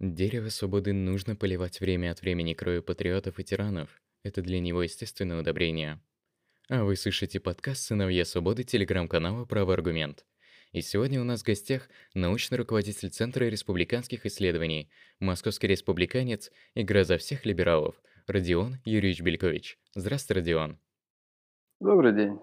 Дерево свободы нужно поливать время от времени кровью патриотов и тиранов. Это для него естественное удобрение. А вы слышите подкаст «Сыновья свободы» телеграм-канала «Правый аргумент». И сегодня у нас в гостях научный руководитель Центра республиканских исследований, московский республиканец и гроза всех либералов, Родион Юрьевич Белькович. Здравствуй, Родион. Добрый день.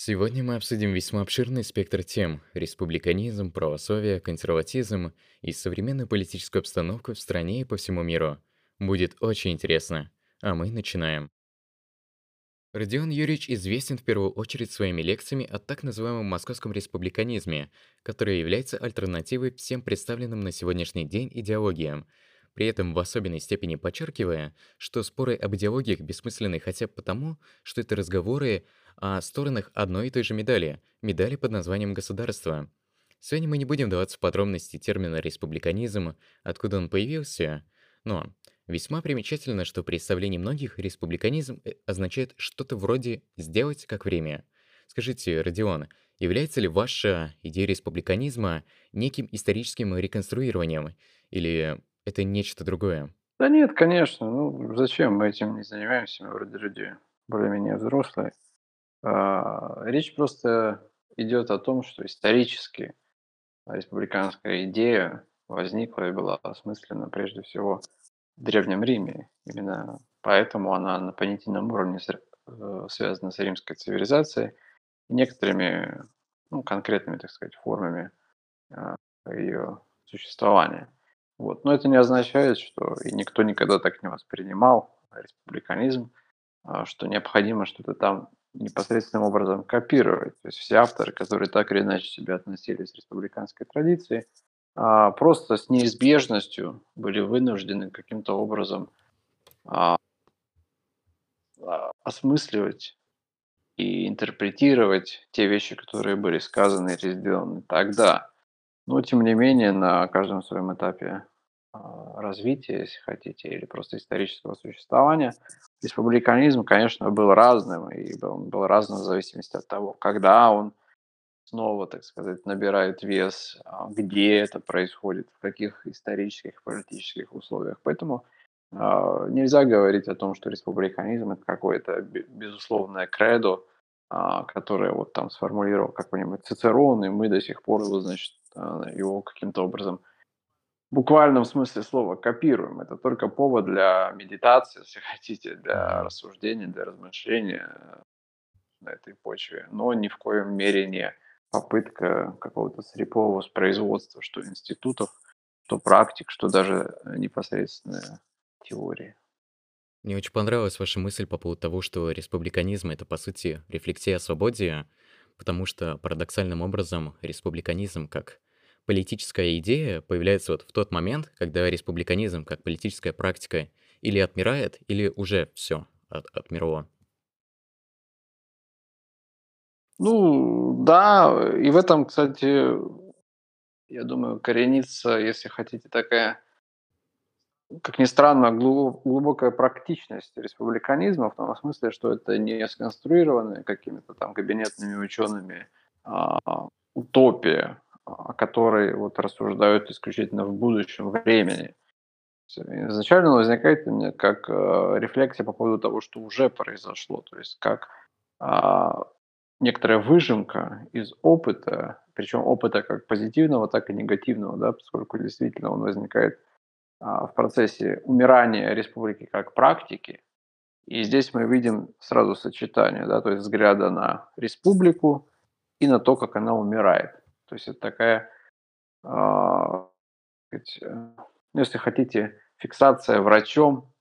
Сегодня мы обсудим весьма обширный спектр тем – республиканизм, православие, консерватизм и современную политическую обстановку в стране и по всему миру. Будет очень интересно. А мы начинаем. Родион Юрьевич известен в первую очередь своими лекциями о так называемом московском республиканизме, который является альтернативой всем представленным на сегодняшний день идеологиям, при этом в особенной степени подчеркивая, что споры об идеологиях бессмысленны хотя бы потому, что это разговоры о сторонах одной и той же медали, медали под названием государства. Сегодня мы не будем даваться в подробности термина «республиканизм», откуда он появился, но весьма примечательно, что при представлении многих республиканизм э, означает что-то вроде «сделать как время». Скажите, Родион, является ли ваша идея республиканизма неким историческим реконструированием, или это нечто другое? Да нет, конечно. Ну, зачем мы этим не занимаемся? Мы вроде люди более-менее взрослые. А, речь просто идет о том, что исторически республиканская идея возникла и была осмыслена прежде всего в Древнем Риме. Именно поэтому она на понятийном уровне э, связана с римской цивилизацией и некоторыми ну, конкретными, так сказать, формами а, ее существования. Вот. Но это не означает, что и никто никогда так не воспринимал республиканизм, а, что необходимо что-то там непосредственным образом копировать. То есть все авторы, которые так или иначе себя относились к республиканской традиции, а, просто с неизбежностью были вынуждены каким-то образом а, осмысливать и интерпретировать те вещи, которые были сказаны или сделаны тогда. Но, тем не менее, на каждом своем этапе а, развития, если хотите, или просто исторического существования, республиканизм, конечно, был разным, и был, был разным в зависимости от того, когда он снова, так сказать, набирает вес, а, где это происходит, в каких исторических, политических условиях. Поэтому э, нельзя говорить о том, что республиканизм это какое-то безусловное кредо, э, которое вот там сформулировал какой-нибудь Цицерон, и мы до сих пор его, значит, его каким-то образом буквальном смысле слова копируем. Это только повод для медитации, если хотите, для рассуждения, для размышления на этой почве. Но ни в коем мере не попытка какого-то срепового воспроизводства, что институтов, что практик, что даже непосредственная теория. Мне очень понравилась ваша мысль по поводу того, что республиканизм — это, по сути, рефлексия о свободе, потому что парадоксальным образом республиканизм как политическая идея появляется вот в тот момент, когда республиканизм как политическая практика или отмирает, или уже все от, отмерло. Ну, да, и в этом, кстати, я думаю, коренится, если хотите, такая, как ни странно, глубокая практичность республиканизма, в том смысле, что это не сконструированная какими-то там кабинетными учеными а, утопия, о которой вот рассуждают исключительно в будущем времени. Изначально возникает у меня как э, рефлексия по поводу того, что уже произошло, то есть как э, некоторая выжимка из опыта, причем опыта как позитивного, так и негативного, да, поскольку действительно он возникает э, в процессе умирания республики как практики. И здесь мы видим сразу сочетание, да, то есть взгляда на республику и на то, как она умирает. То есть это такая, а, э, ну, если хотите, фиксация врачом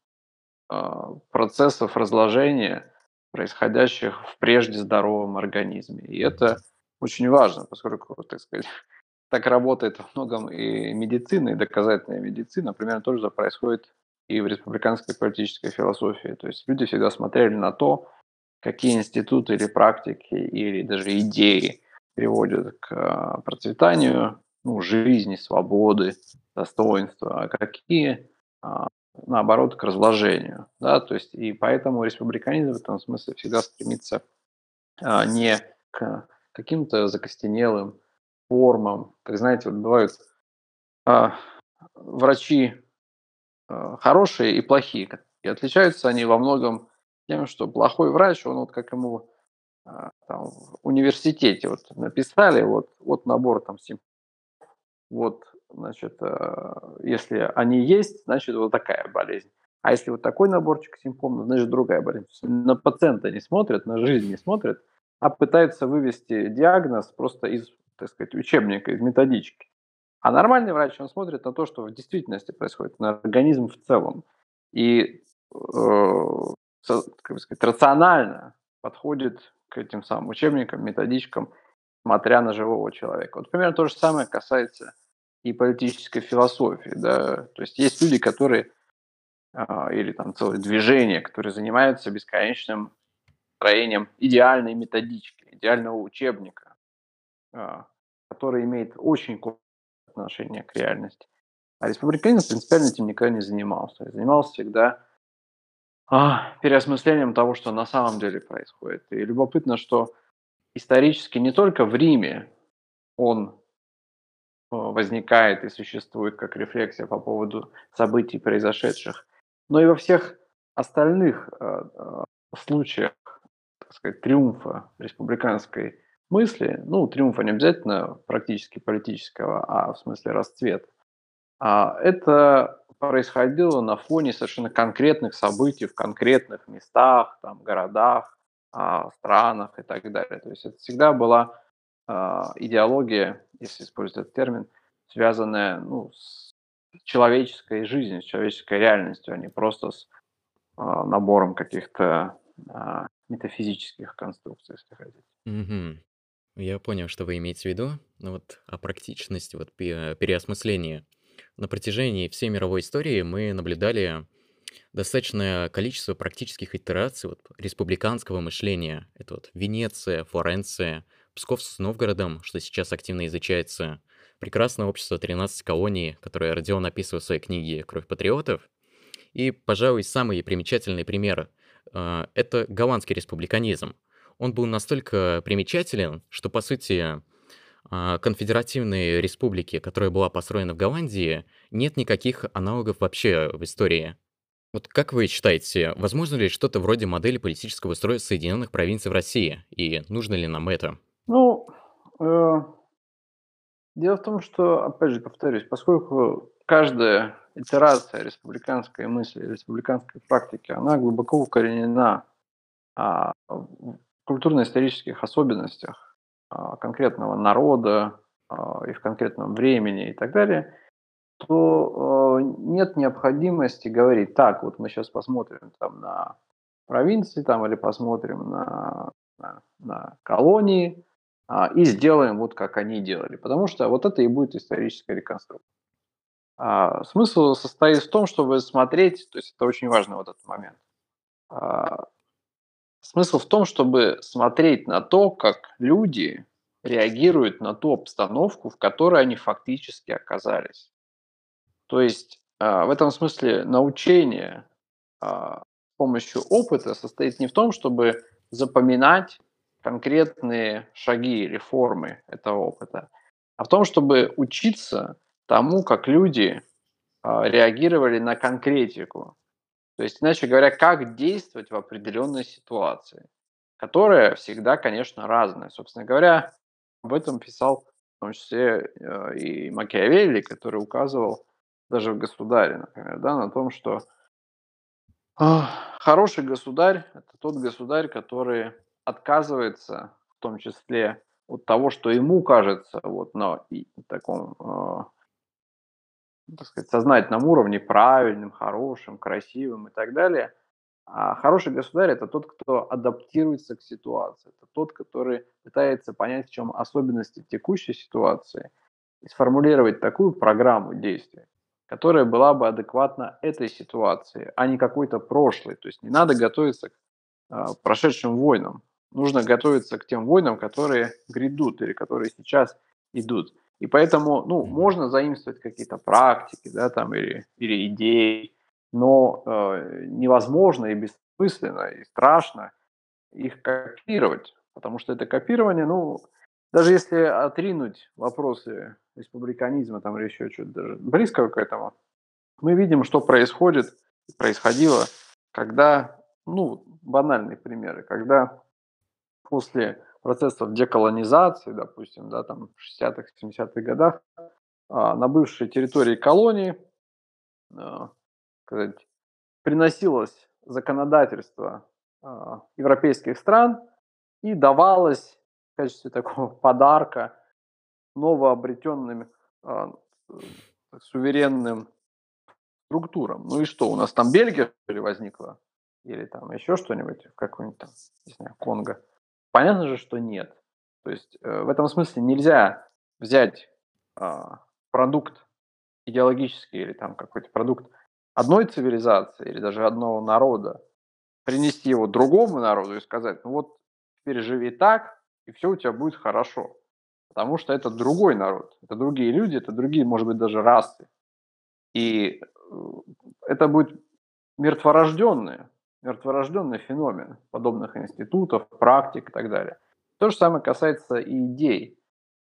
а, процессов разложения, происходящих в прежде здоровом организме. И это очень важно, поскольку, так сказать, так работает во многом и медицина, и доказательная медицина. Примерно то же происходит и в республиканской политической философии. То есть люди всегда смотрели на то, какие институты или практики, или даже идеи приводят к а, процветанию ну, жизни, свободы, достоинства, а какие, а, наоборот, к разложению. Да? То есть, и поэтому республиканизм в этом смысле всегда стремится не к каким-то закостенелым формам. Как знаете, вот бывают врачи хорошие и плохие. И отличаются они во многом тем, что плохой врач, он вот как ему а, там, в университете вот написали, вот, вот набор там симптомов, вот, значит, э, если они есть, значит, вот такая болезнь. А если вот такой наборчик симптомов, значит, другая болезнь. На пациента не смотрят, на жизнь не смотрят, а пытаются вывести диагноз просто из, так сказать, учебника, из методички. А нормальный врач, он смотрит на то, что в действительности происходит, на организм в целом. И, э, как сказать, рационально подходит к этим самым учебникам, методичкам, смотря на живого человека. Вот примерно то же самое касается и политической философии. Да? То есть есть люди, которые, э, или там целое движение, которые занимаются бесконечным строением идеальной методички, идеального учебника, э, который имеет очень отношение к реальности. А республиканец принципиально этим никогда не занимался. Занимался всегда а, переосмыслением того, что на самом деле происходит. И любопытно, что исторически не только в Риме он а, возникает и существует как рефлексия по поводу событий, произошедших, но и во всех остальных э, случаях, так сказать, триумфа республиканской мысли, ну, триумфа не обязательно практически политического, а в смысле расцвета, а это происходило на фоне совершенно конкретных событий в конкретных местах, там, городах, а, странах и так далее. То есть это всегда была а, идеология, если использовать этот термин, связанная ну, с человеческой жизнью, с человеческой реальностью, а не просто с набором каких-то метафизических конструкций, если хотите. Мгм. Я понял, что вы имеете в виду. Ну вот о практичности, вот переосмысления. На протяжении всей мировой истории мы наблюдали достаточное количество практических итераций вот, республиканского мышления. Это вот Венеция, Флоренция, Псков с Новгородом, что сейчас активно изучается, прекрасное общество 13 колоний, которое Родион описывал в своей книге «Кровь патриотов». И, пожалуй, самый примечательный пример э, — это голландский республиканизм — он был настолько примечателен, что, по сути, конфедеративной республики, которая была построена в Голландии, нет никаких аналогов вообще в истории. Вот как вы считаете, возможно ли что-то вроде модели политического строя Соединенных провинций в России? И нужно ли нам это? Ну, э, дело в том, что, опять же, повторюсь, поскольку каждая итерация республиканской мысли, республиканской практики, она глубоко укоренена а, культурно-исторических особенностях а, конкретного народа а, и в конкретном времени и так далее, то а, нет необходимости говорить, так, вот мы сейчас посмотрим там на провинции там, или посмотрим на, на, на колонии и сделаем вот как они делали, потому что вот это и будет историческая реконструкция. А, смысл состоит в том, чтобы смотреть, то есть это очень важно вот этот момент, Смысл в том, чтобы смотреть на то, как люди реагируют на ту обстановку, в которой они фактически оказались. То есть а, в этом смысле научение а, с помощью опыта состоит не в том, чтобы запоминать конкретные шаги реформы этого опыта, а в том, чтобы учиться тому, как люди а, реагировали на конкретику, то есть, иначе говоря, как действовать в определенной ситуации, которая всегда, конечно, разная. Собственно говоря, об этом писал в том числе э, и Макиавелли, который указывал даже в «Государе», например, да, на том, что хороший государь – это тот государь, который отказывается в том числе от того, что ему кажется вот на таком э, так сказать, сознательном уровне, правильным, хорошим, красивым и так далее. А хороший государь – это тот, кто адаптируется к ситуации, это тот, который пытается понять, в чем особенности текущей ситуации и сформулировать такую программу действий, которая была бы адекватна этой ситуации, а не какой-то прошлой. То есть не надо готовиться к э, прошедшим войнам, нужно готовиться к тем войнам, которые грядут или которые сейчас идут. И поэтому, ну, можно заимствовать какие-то практики, да, там, или, или идеи, но э, невозможно и бессмысленно, и страшно их копировать, потому что это копирование, ну, даже если отринуть вопросы республиканизма там или еще что-то даже близкого к этому, мы видим, что происходит, происходило, когда, ну, банальные примеры, когда после процессов деколонизации, допустим, да, там в 60-х, 70-х годах, а, на бывшей территории колонии а, сказать, приносилось законодательство а, европейских стран и давалось в качестве такого подарка новообретенным суверенным структурам. Ну и что, у нас там Бельгия возникла? Или там еще что-нибудь, какой-нибудь там, не знаю, Конго? Понятно же, что нет. То есть э, в этом смысле нельзя взять э, продукт идеологический или там какой-то продукт одной цивилизации или даже одного народа, принести его другому народу и сказать, ну вот теперь живи так, и все у тебя будет хорошо. Потому что это другой народ, это другие люди, это другие, может быть, даже расы. И э, это будет мертворожденные, мертворожденный феномен подобных институтов, практик и так далее. То же самое касается и идей.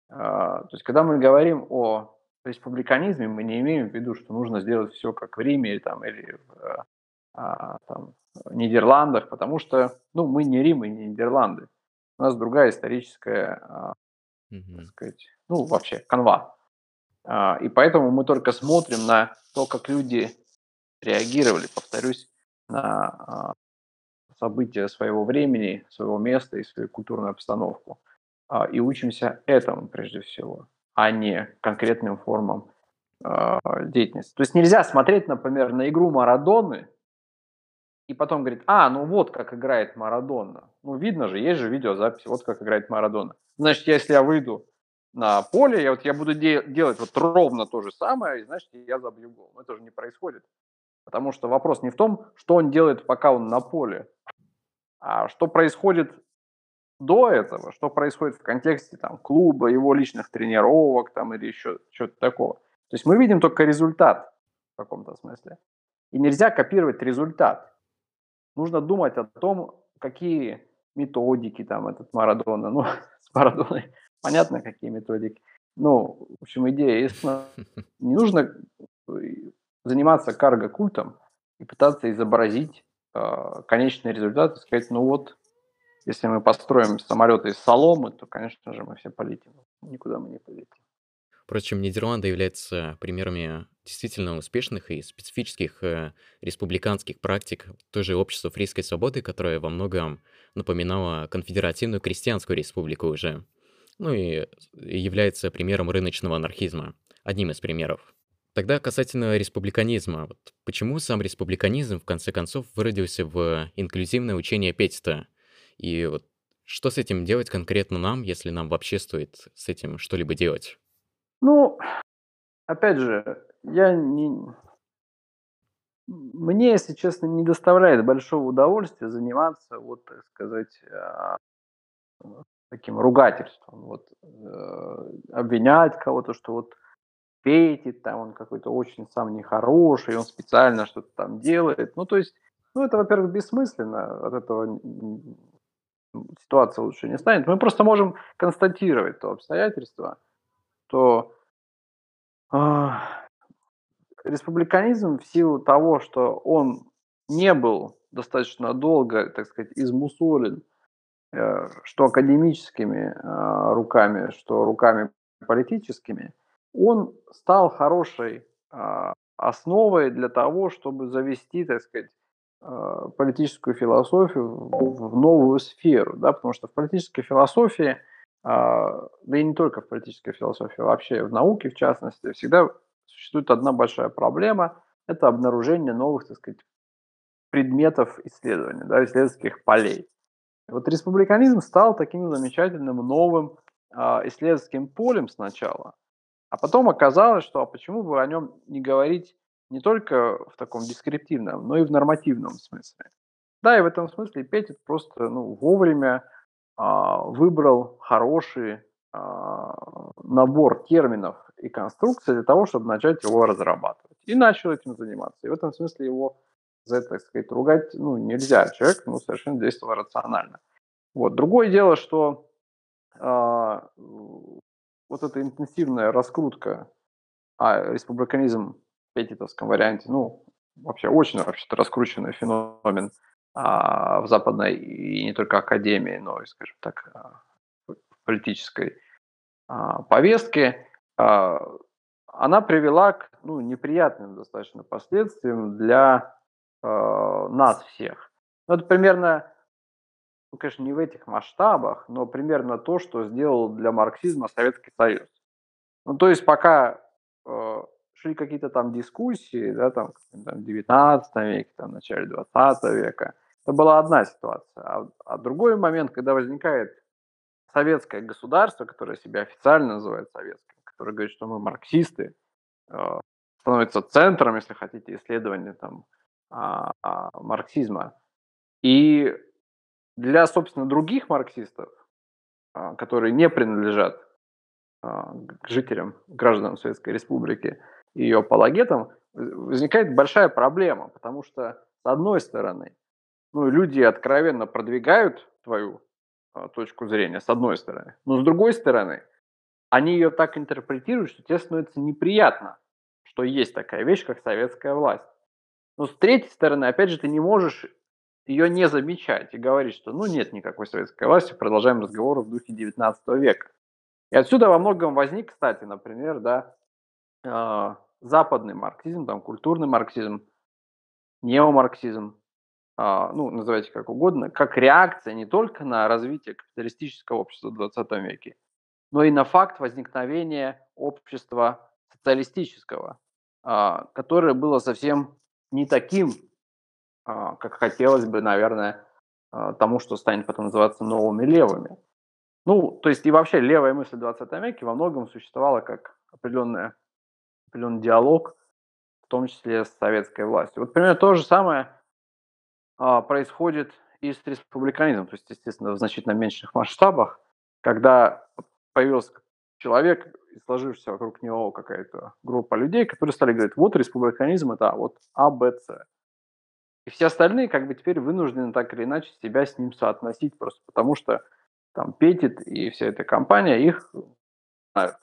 А, то есть, когда мы говорим о республиканизме, мы не имеем в виду, что нужно сделать все как в Риме или, там, или в а, там, Нидерландах, потому что ну, мы не Рим и не Нидерланды. У нас другая историческая, mm-hmm. так сказать, ну, вообще, канва. А, и поэтому мы только смотрим на то, как люди реагировали, повторюсь, на а, события своего времени, своего места и свою культурную обстановку. А, и учимся этому прежде всего, а не конкретным формам деятельности. То есть нельзя смотреть, например, на игру Марадоны и потом говорит, а, ну вот как играет Марадона. Ну видно же, есть же видеозапись, вот как играет Марадона. Значит, если я выйду на поле, я, вот, я буду де- делать вот ровно то же самое, и значит, я забью гол. Но это же не происходит. Потому что вопрос не в том, что он делает, пока он на поле, а что происходит до этого, что происходит в контексте там, клуба, его личных тренировок там, или еще что-то такого. То есть мы видим только результат в каком-то смысле. И нельзя копировать результат. Нужно думать о том, какие методики там этот Марадона, ну, с Марадоной понятно, какие методики. Ну, в общем, идея ясна. Не нужно заниматься карго-культом и пытаться изобразить э, конечный результат и сказать, ну вот, если мы построим самолеты из соломы, то, конечно же, мы все полетим. Никуда мы не полетим. Впрочем, Нидерланды являются примерами действительно успешных и специфических э, республиканских практик той же общества фрийской свободы, которое во многом напоминало конфедеративную крестьянскую республику уже. Ну и является примером рыночного анархизма. Одним из примеров. Тогда касательно республиканизма. Вот почему сам республиканизм в конце концов выродился в инклюзивное учение Петита? И вот что с этим делать конкретно нам, если нам вообще стоит с этим что-либо делать? Ну, опять же, я не... Мне, если честно, не доставляет большого удовольствия заниматься, вот, так сказать, а, таким ругательством, вот, э, обвинять кого-то, что вот петит, там он какой-то очень сам нехороший, он специально что-то там делает. Ну, то есть, ну, это, во-первых, бессмысленно, от этого ситуация лучше не станет. Мы просто можем констатировать то обстоятельство, что э, республиканизм в силу того, что он не был достаточно долго, так сказать, измусолен, э, что академическими э, руками, что руками политическими, он стал хорошей э, основой для того, чтобы завести, так сказать, э, политическую философию в, новую сферу, да, потому что в политической философии, э, да и не только в политической философии, вообще в науке, в частности, всегда существует одна большая проблема – это обнаружение новых, так сказать, предметов исследования, да, исследовательских полей. Вот республиканизм стал таким замечательным новым исследовательским полем сначала, а потом оказалось, что а почему бы о нем не говорить не только в таком дескриптивном, но и в нормативном смысле. Да, и в этом смысле Петит просто ну, вовремя а, выбрал хороший а, набор терминов и конструкций для того, чтобы начать его разрабатывать. И начал этим заниматься. И в этом смысле его за это, так сказать, ругать ну, нельзя. Человек ну, совершенно действовал рационально. Вот. Другое дело, что а, вот эта интенсивная раскрутка, а республиканизм в петитовском варианте, ну, вообще очень вообще-то раскрученный феномен а, в западной и не только академии, но и, скажем так, а, политической а, повестке, а, она привела к ну, неприятным достаточно последствиям для а, нас всех. Ну, это примерно ну, конечно, не в этих масштабах, но примерно то, что сделал для марксизма Советский Союз. Ну, то есть пока э, шли какие-то там дискуссии, да, там, в 19 веке, там, начале 20 века, это была одна ситуация. А, а другой момент, когда возникает советское государство, которое себя официально называет советским, которое говорит, что мы марксисты, э, становится центром, если хотите, исследования там, а, а, марксизма. И для, собственно, других марксистов, а, которые не принадлежат а, к жителям, гражданам Советской Республики и ее апологетам, возникает большая проблема, потому что, с одной стороны, ну, люди откровенно продвигают твою а, точку зрения, с одной стороны, но с другой стороны, они ее так интерпретируют, что тебе становится неприятно, что есть такая вещь, как советская власть. Но с третьей стороны, опять же, ты не можешь ее не замечать и говорить, что ну нет никакой советской власти, продолжаем разговор в духе 19 века. И отсюда во многом возник, кстати, например, да, э, западный марксизм, там, культурный марксизм, неомарксизм, э, ну, называйте как угодно, как реакция не только на развитие капиталистического общества в 20 веке, но и на факт возникновения общества социалистического, э, которое было совсем не таким как хотелось бы, наверное, а, тому, что станет потом называться новыми левыми. Ну, то есть и вообще левая мысль в 20 веке во многом существовала как определенная, определенный диалог, в том числе с советской властью. Вот примерно то же самое а, происходит и с республиканизмом, то есть, естественно, в значительно меньших масштабах, когда появился человек и сложившаяся вокруг него какая-то группа людей, которые стали говорить, вот республиканизм это вот А, Б, С. И все остальные как бы теперь вынуждены так или иначе себя с ним соотносить, просто потому что там Петит и вся эта компания их знают.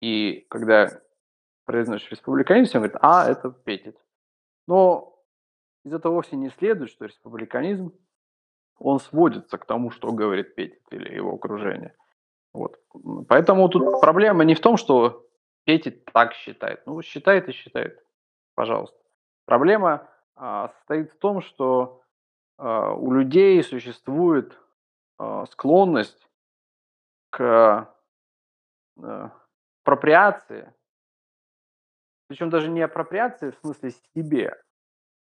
И когда произносишь республиканизм, все говорят, а, это Петит. Но из этого вовсе не следует, что республиканизм, он сводится к тому, что говорит Петит или его окружение. Вот. Поэтому тут проблема не в том, что Петит так считает. Ну, считает и считает. Пожалуйста. Проблема состоит в том, что а, у людей существует а, склонность к апроприации, причем даже не апроприации в смысле себе,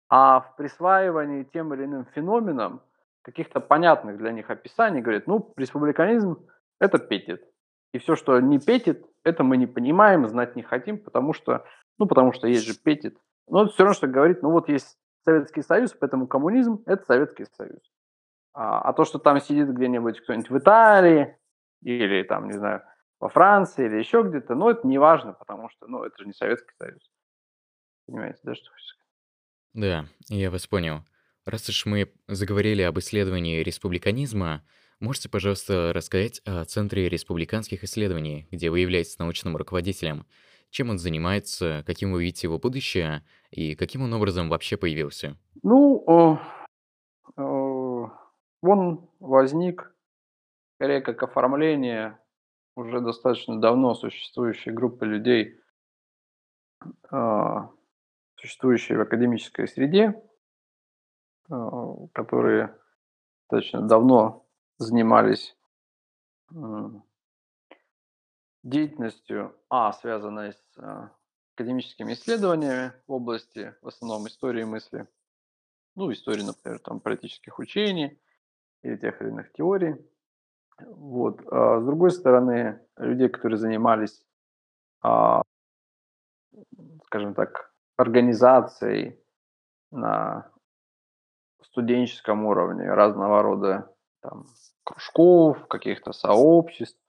а в присваивании тем или иным феноменам каких-то понятных для них описаний, говорит, ну, республиканизм – это петит. И все, что не петит, это мы не понимаем, знать не хотим, потому что, ну, потому что есть же петит. Но это все равно, что говорит, ну, вот есть Советский Союз, поэтому коммунизм – это Советский Союз. А, а то, что там сидит где-нибудь кто-нибудь в Италии или там, не знаю, во Франции или еще где-то, ну, это не важно, потому что, ну, это же не Советский Союз. Понимаете, да, что сказать? Да, я вас понял. Раз уж мы заговорили об исследовании республиканизма, можете, пожалуйста, рассказать о Центре республиканских исследований, где вы являетесь научным руководителем – чем он занимается, каким вы видите его будущее и каким он образом вообще появился? Ну, э, э, он возник скорее как оформление уже достаточно давно существующей группы людей, э, существующей в академической среде, которые достаточно давно занимались деятельностью, а, связанной с а, академическими исследованиями в области, в основном, истории мысли, ну, истории, например, там, политических учений или тех или иных теорий. Вот. А с другой стороны, людей, которые занимались, а, скажем так, организацией на студенческом уровне разного рода там, кружков, каких-то сообществ,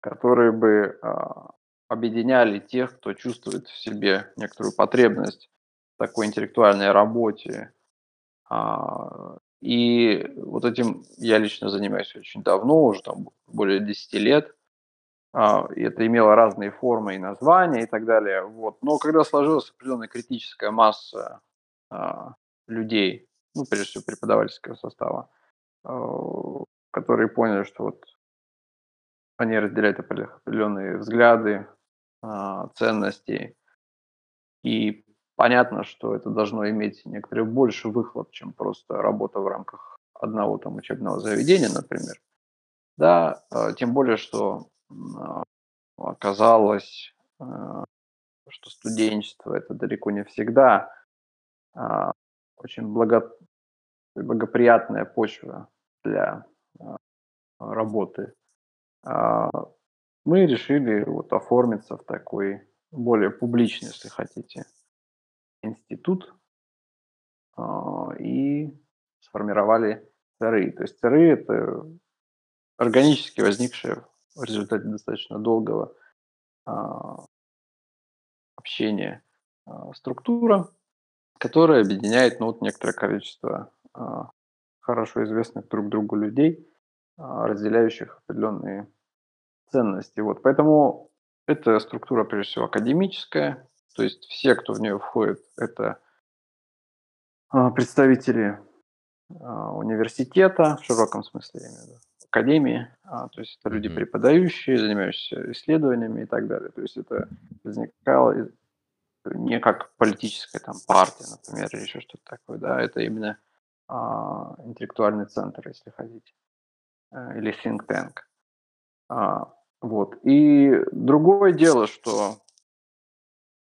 которые бы а, объединяли тех, кто чувствует в себе некоторую потребность в такой интеллектуальной работе, а, И вот этим я лично занимаюсь очень давно, уже там более 10 лет. А, и это имело разные формы и названия и так далее. Вот. Но когда сложилась определенная критическая масса людей, ну, прежде всего преподавательского состава, которые поняли, что вот они разделяют определенные взгляды, а, ценности, и понятно, что это должно иметь некоторый больше выхлоп, чем просто работа в рамках одного там учебного заведения, например. Да, а, тем более, что а, оказалось, что студенчество это далеко не всегда очень благо, благоприятная почва для работы. Мы решили вот оформиться в такой более публичный, если хотите, институт а, и сформировали ЦРИ. То есть ЦРИ – это органически возникшая в результате достаточно долгого а, общения а, структура, которая объединяет ну, вот некоторое количество хорошо известных друг другу людей, разделяющих определенные ценности. Вот. Поэтому эта структура, прежде всего, академическая, то есть все, кто в нее входит, это а, представители а, университета, в широком смысле, я имею в виду, академии, а, то есть это люди преподающие, занимающиеся исследованиями и так далее. То есть это возникало не как политическая там партия, например, или еще что-то такое, да, это именно а, интеллектуальный центр, если хотите, или think tank. А, вот. И другое дело, что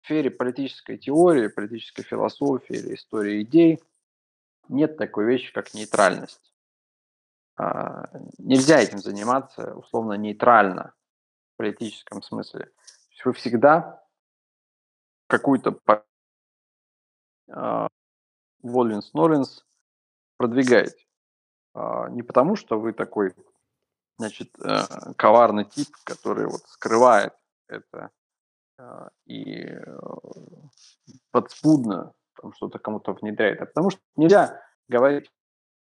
в сфере политической теории, политической философии или истории идей нет такой вещи, как нейтральность. А, нельзя этим заниматься условно нейтрально в политическом смысле. Вы всегда какую-то а, Воллинс Ноллинс продвигаете. А, не потому, что вы такой значит, э, коварный тип, который вот скрывает это э, и э, подспудно там что-то кому-то внедряет. А потому что нельзя говорить,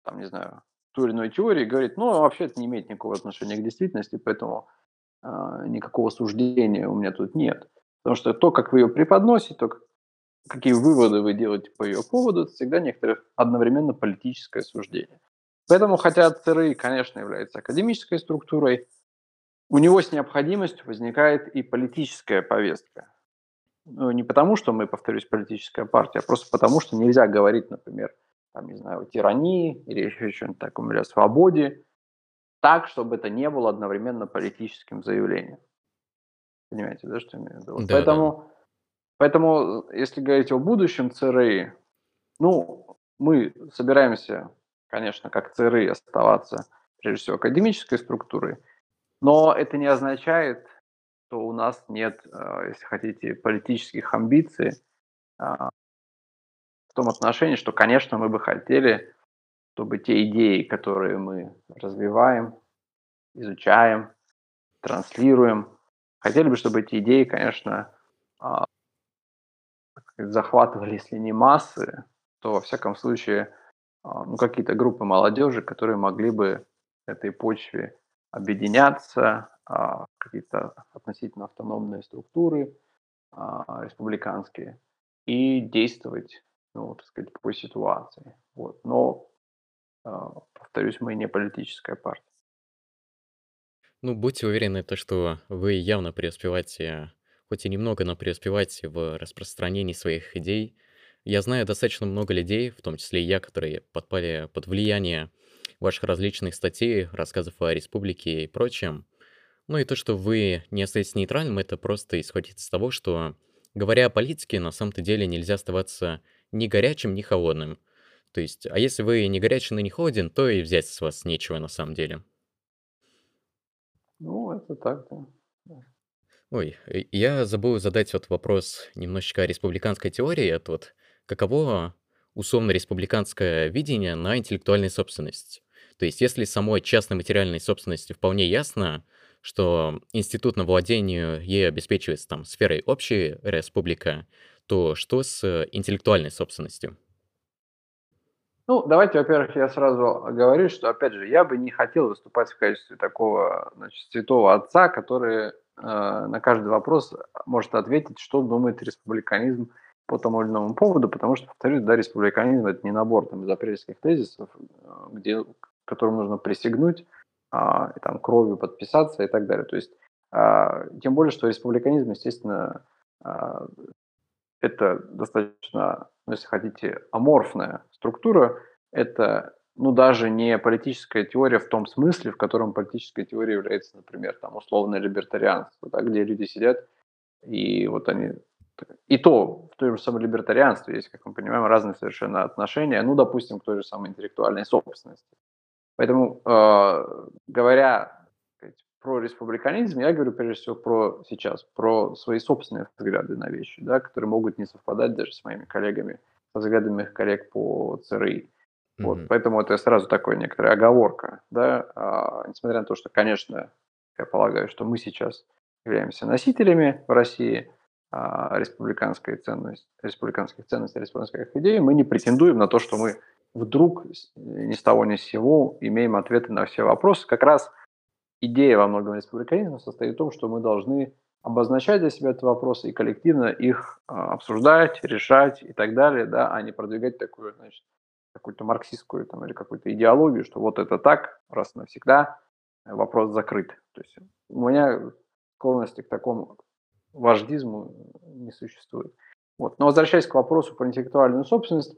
там, не знаю, ту или иной теории, говорить, ну, вообще это не имеет никакого отношения к действительности, поэтому э, никакого суждения у меня тут нет. Потому что то, как вы ее преподносите, то, какие выводы вы делаете по ее поводу, это всегда некоторое одновременно политическое суждение. Поэтому, хотя ЦРИ, конечно, является академической структурой, у него с необходимостью возникает и политическая повестка. Ну, не потому, что мы, повторюсь, политическая партия, а просто потому, что нельзя говорить, например, там, не знаю, о тирании или еще что-нибудь таком, или о свободе, так, чтобы это не было одновременно политическим заявлением. Понимаете, да, что я имею в виду? Да, поэтому, да. поэтому, если говорить о будущем ЦРИ, ну, мы собираемся конечно, как ЦРИ оставаться, прежде всего, академической структурой, но это не означает, что у нас нет, э, если хотите, политических амбиций а, в том отношении, что, конечно, мы бы хотели, чтобы те идеи, которые мы развиваем, изучаем, транслируем, хотели бы, чтобы эти идеи, конечно, а, захватывали, если не массы, то, во всяком случае, ну, какие-то группы молодежи, которые могли бы этой почве объединяться, а, какие-то относительно автономные структуры а, республиканские и действовать, ну, так сказать, по ситуации. Вот. Но, повторюсь, мы не политическая партия. Ну, будьте уверены, то, что вы явно преуспеваете, хоть и немного, но преуспеваете в распространении своих идей, я знаю достаточно много людей, в том числе и я, которые подпали под влияние ваших различных статей, рассказов о республике и прочем. Ну и то, что вы не остаетесь нейтральным, это просто исходит из того, что, говоря о политике, на самом-то деле нельзя оставаться ни горячим, ни холодным. То есть, а если вы не горячий, но не холоден, то и взять с вас нечего на самом деле. Ну, это так, да. Ой, я забыл задать вот вопрос немножечко о республиканской теории. Это вот каково условно-республиканское видение на интеллектуальную собственность. То есть если самой частной материальной собственности вполне ясно, что институт на владению ей обеспечивается там сферой общей республика, то что с интеллектуальной собственностью? Ну, давайте, во-первых, я сразу говорю, что, опять же, я бы не хотел выступать в качестве такого, значит, святого отца, который э, на каждый вопрос может ответить, что думает республиканизм по тому или иному поводу, потому что, повторюсь, да, республиканизм – это не набор там, из апрельских тезисов, э, где, которым нужно присягнуть, а, и там кровью подписаться и так далее. То есть, а, тем более, что республиканизм, естественно, а, это достаточно, ну, если хотите, аморфная структура. Это, ну, даже не политическая теория в том смысле, в котором политическая теория является, например, там, условное либертарианство, да, где люди сидят, и вот они... И то, в том же самом либертарианстве есть, как мы понимаем, разные совершенно отношения, ну, допустим, к той же самой интеллектуальной собственности. Поэтому, э, говоря про республиканизм, я говорю прежде всего про сейчас, про свои собственные взгляды на вещи, да, которые могут не совпадать даже с моими коллегами, со взглядами моих коллег по ЦРИ. Mm-hmm. Вот, поэтому это сразу такая некоторая оговорка, да, а, несмотря на то, что, конечно, я полагаю, что мы сейчас являемся носителями в России республиканской ценности, республиканских ценностей, республиканских идей, мы не претендуем на то, что мы вдруг ни с того ни с сего имеем ответы на все вопросы. Как раз идея во многом республиканизма состоит в том, что мы должны обозначать для себя эти вопросы и коллективно их а, обсуждать, решать и так далее, да, а не продвигать такую, значит, какую-то марксистскую там, или какую-то идеологию, что вот это так, раз и навсегда, вопрос закрыт. То есть у меня склонности к такому вождизму не существует. Вот. Но возвращаясь к вопросу про интеллектуальную собственность,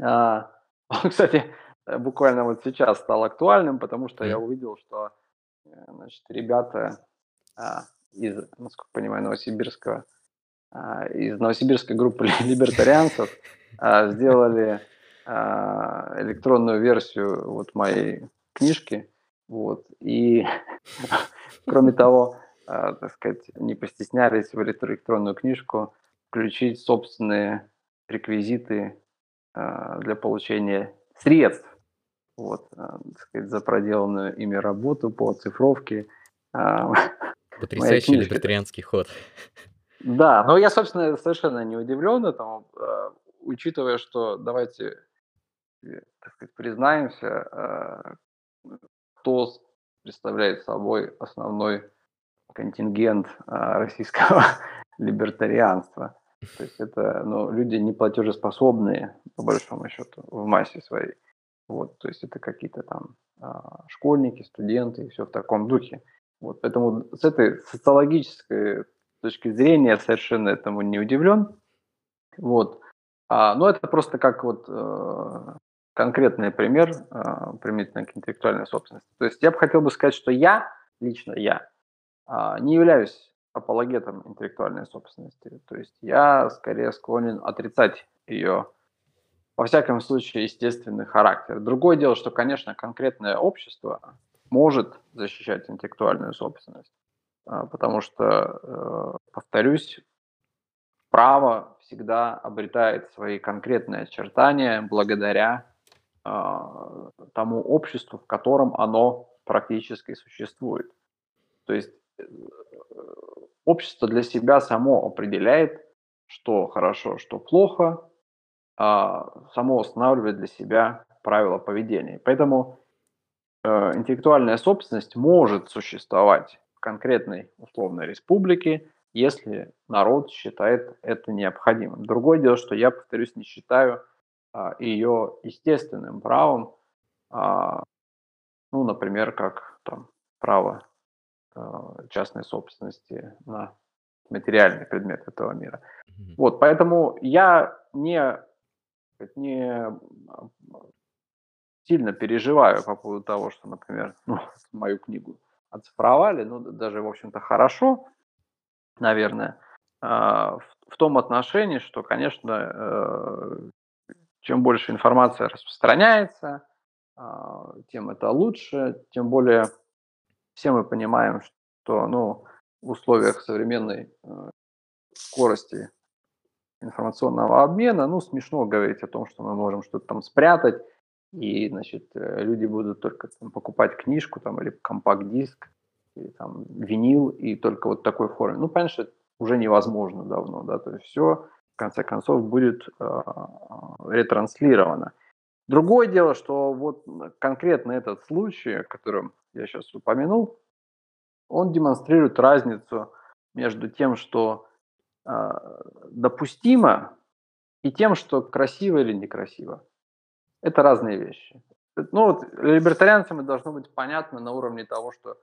а, он, кстати, буквально вот сейчас стал актуальным, потому что я увидел, что Э, значит, ребята а, из, насколько понимаю, Новосибирского, а, из новосибирской группы либертарианцев сделали электронную версию вот моей книжки, вот, и кроме того, так сказать, не постеснялись в электронную книжку включить собственные реквизиты а, для получения средств вот, а, так сказать, за проделанную ими работу по оцифровке. А, Потрясающий либертарианский ход. Да, но я, собственно, совершенно не удивлен этому, а, учитывая, что давайте, э, так сказать, признаемся, кто представляет собой основной контингент российского либертарианства. То есть это ну, люди неплатежеспособные, по большому счету, в массе своей. Вот, то есть это какие-то там а, школьники, студенты и все в таком духе. Вот, поэтому с этой социологической точки зрения я совершенно этому не удивлен. Вот. А, но это просто как вот э, конкретный пример э, применительно к интеллектуальной собственности. То есть я бы хотел бы сказать, что я, лично я, не являюсь апологетом интеллектуальной собственности. То есть я скорее склонен отрицать ее во всяком случае, естественный характер. Другое дело, что, конечно, конкретное общество может защищать интеллектуальную собственность, а, потому что, э, повторюсь, право всегда обретает свои конкретные очертания благодаря а, тому обществу, в котором оно практически существует. То есть общество для себя само определяет, что хорошо, что плохо, а, само устанавливает для себя правила поведения. Поэтому э, интеллектуальная собственность может существовать в конкретной условной республике, если народ считает это необходимым. Другое дело, что я, повторюсь, не считаю а, ее естественным правом, а, ну, например, как там, право частной собственности на материальный предмет этого мира. Вот, поэтому я не не сильно переживаю по поводу того, что, например, ну, мою книгу оцифровали, ну, даже, в общем-то, хорошо, наверное, а, в том отношении, что, конечно, э, чем больше информация распространяется, а, тем это лучше, тем более все мы понимаем, что ну, в условиях современной э, скорости информационного обмена, ну, смешно говорить о том, что мы можем что-то там спрятать, и, значит, э, люди будут только там, покупать книжку там, или компакт-диск, или там винил, и только вот такой форме. Ну, понятно, что это уже невозможно давно, да, то есть все, в конце концов, будет э, ретранслировано. Другое дело, что вот конкретно этот случай, о котором я сейчас упомянул, он демонстрирует разницу между тем, что э, допустимо, и тем, что красиво или некрасиво. Это разные вещи. Ну вот либертарианцам это должно быть понятно на уровне того, что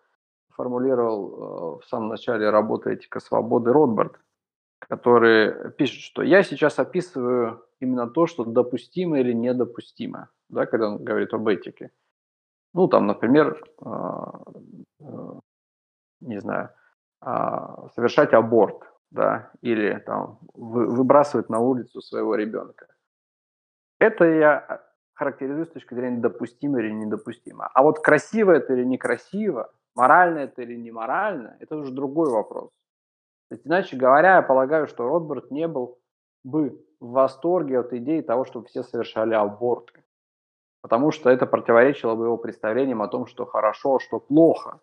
формулировал э, в самом начале работы «Этика свободы» Ротбард, который пишет, что я сейчас описываю именно то, что допустимо или недопустимо, да, когда он говорит об этике. Ну, там, например, э, э, не знаю, э, совершать аборт, да, или там вы, выбрасывать на улицу своего ребенка. Это я характеризую с точки зрения допустимо или недопустимо. А вот красиво это или некрасиво, морально это или неморально, это уже другой вопрос. То есть, иначе говоря, я полагаю, что Ротберт не был бы в восторге от идеи того, чтобы все совершали аборты. Потому что это противоречило бы его представлениям о том, что хорошо, что плохо,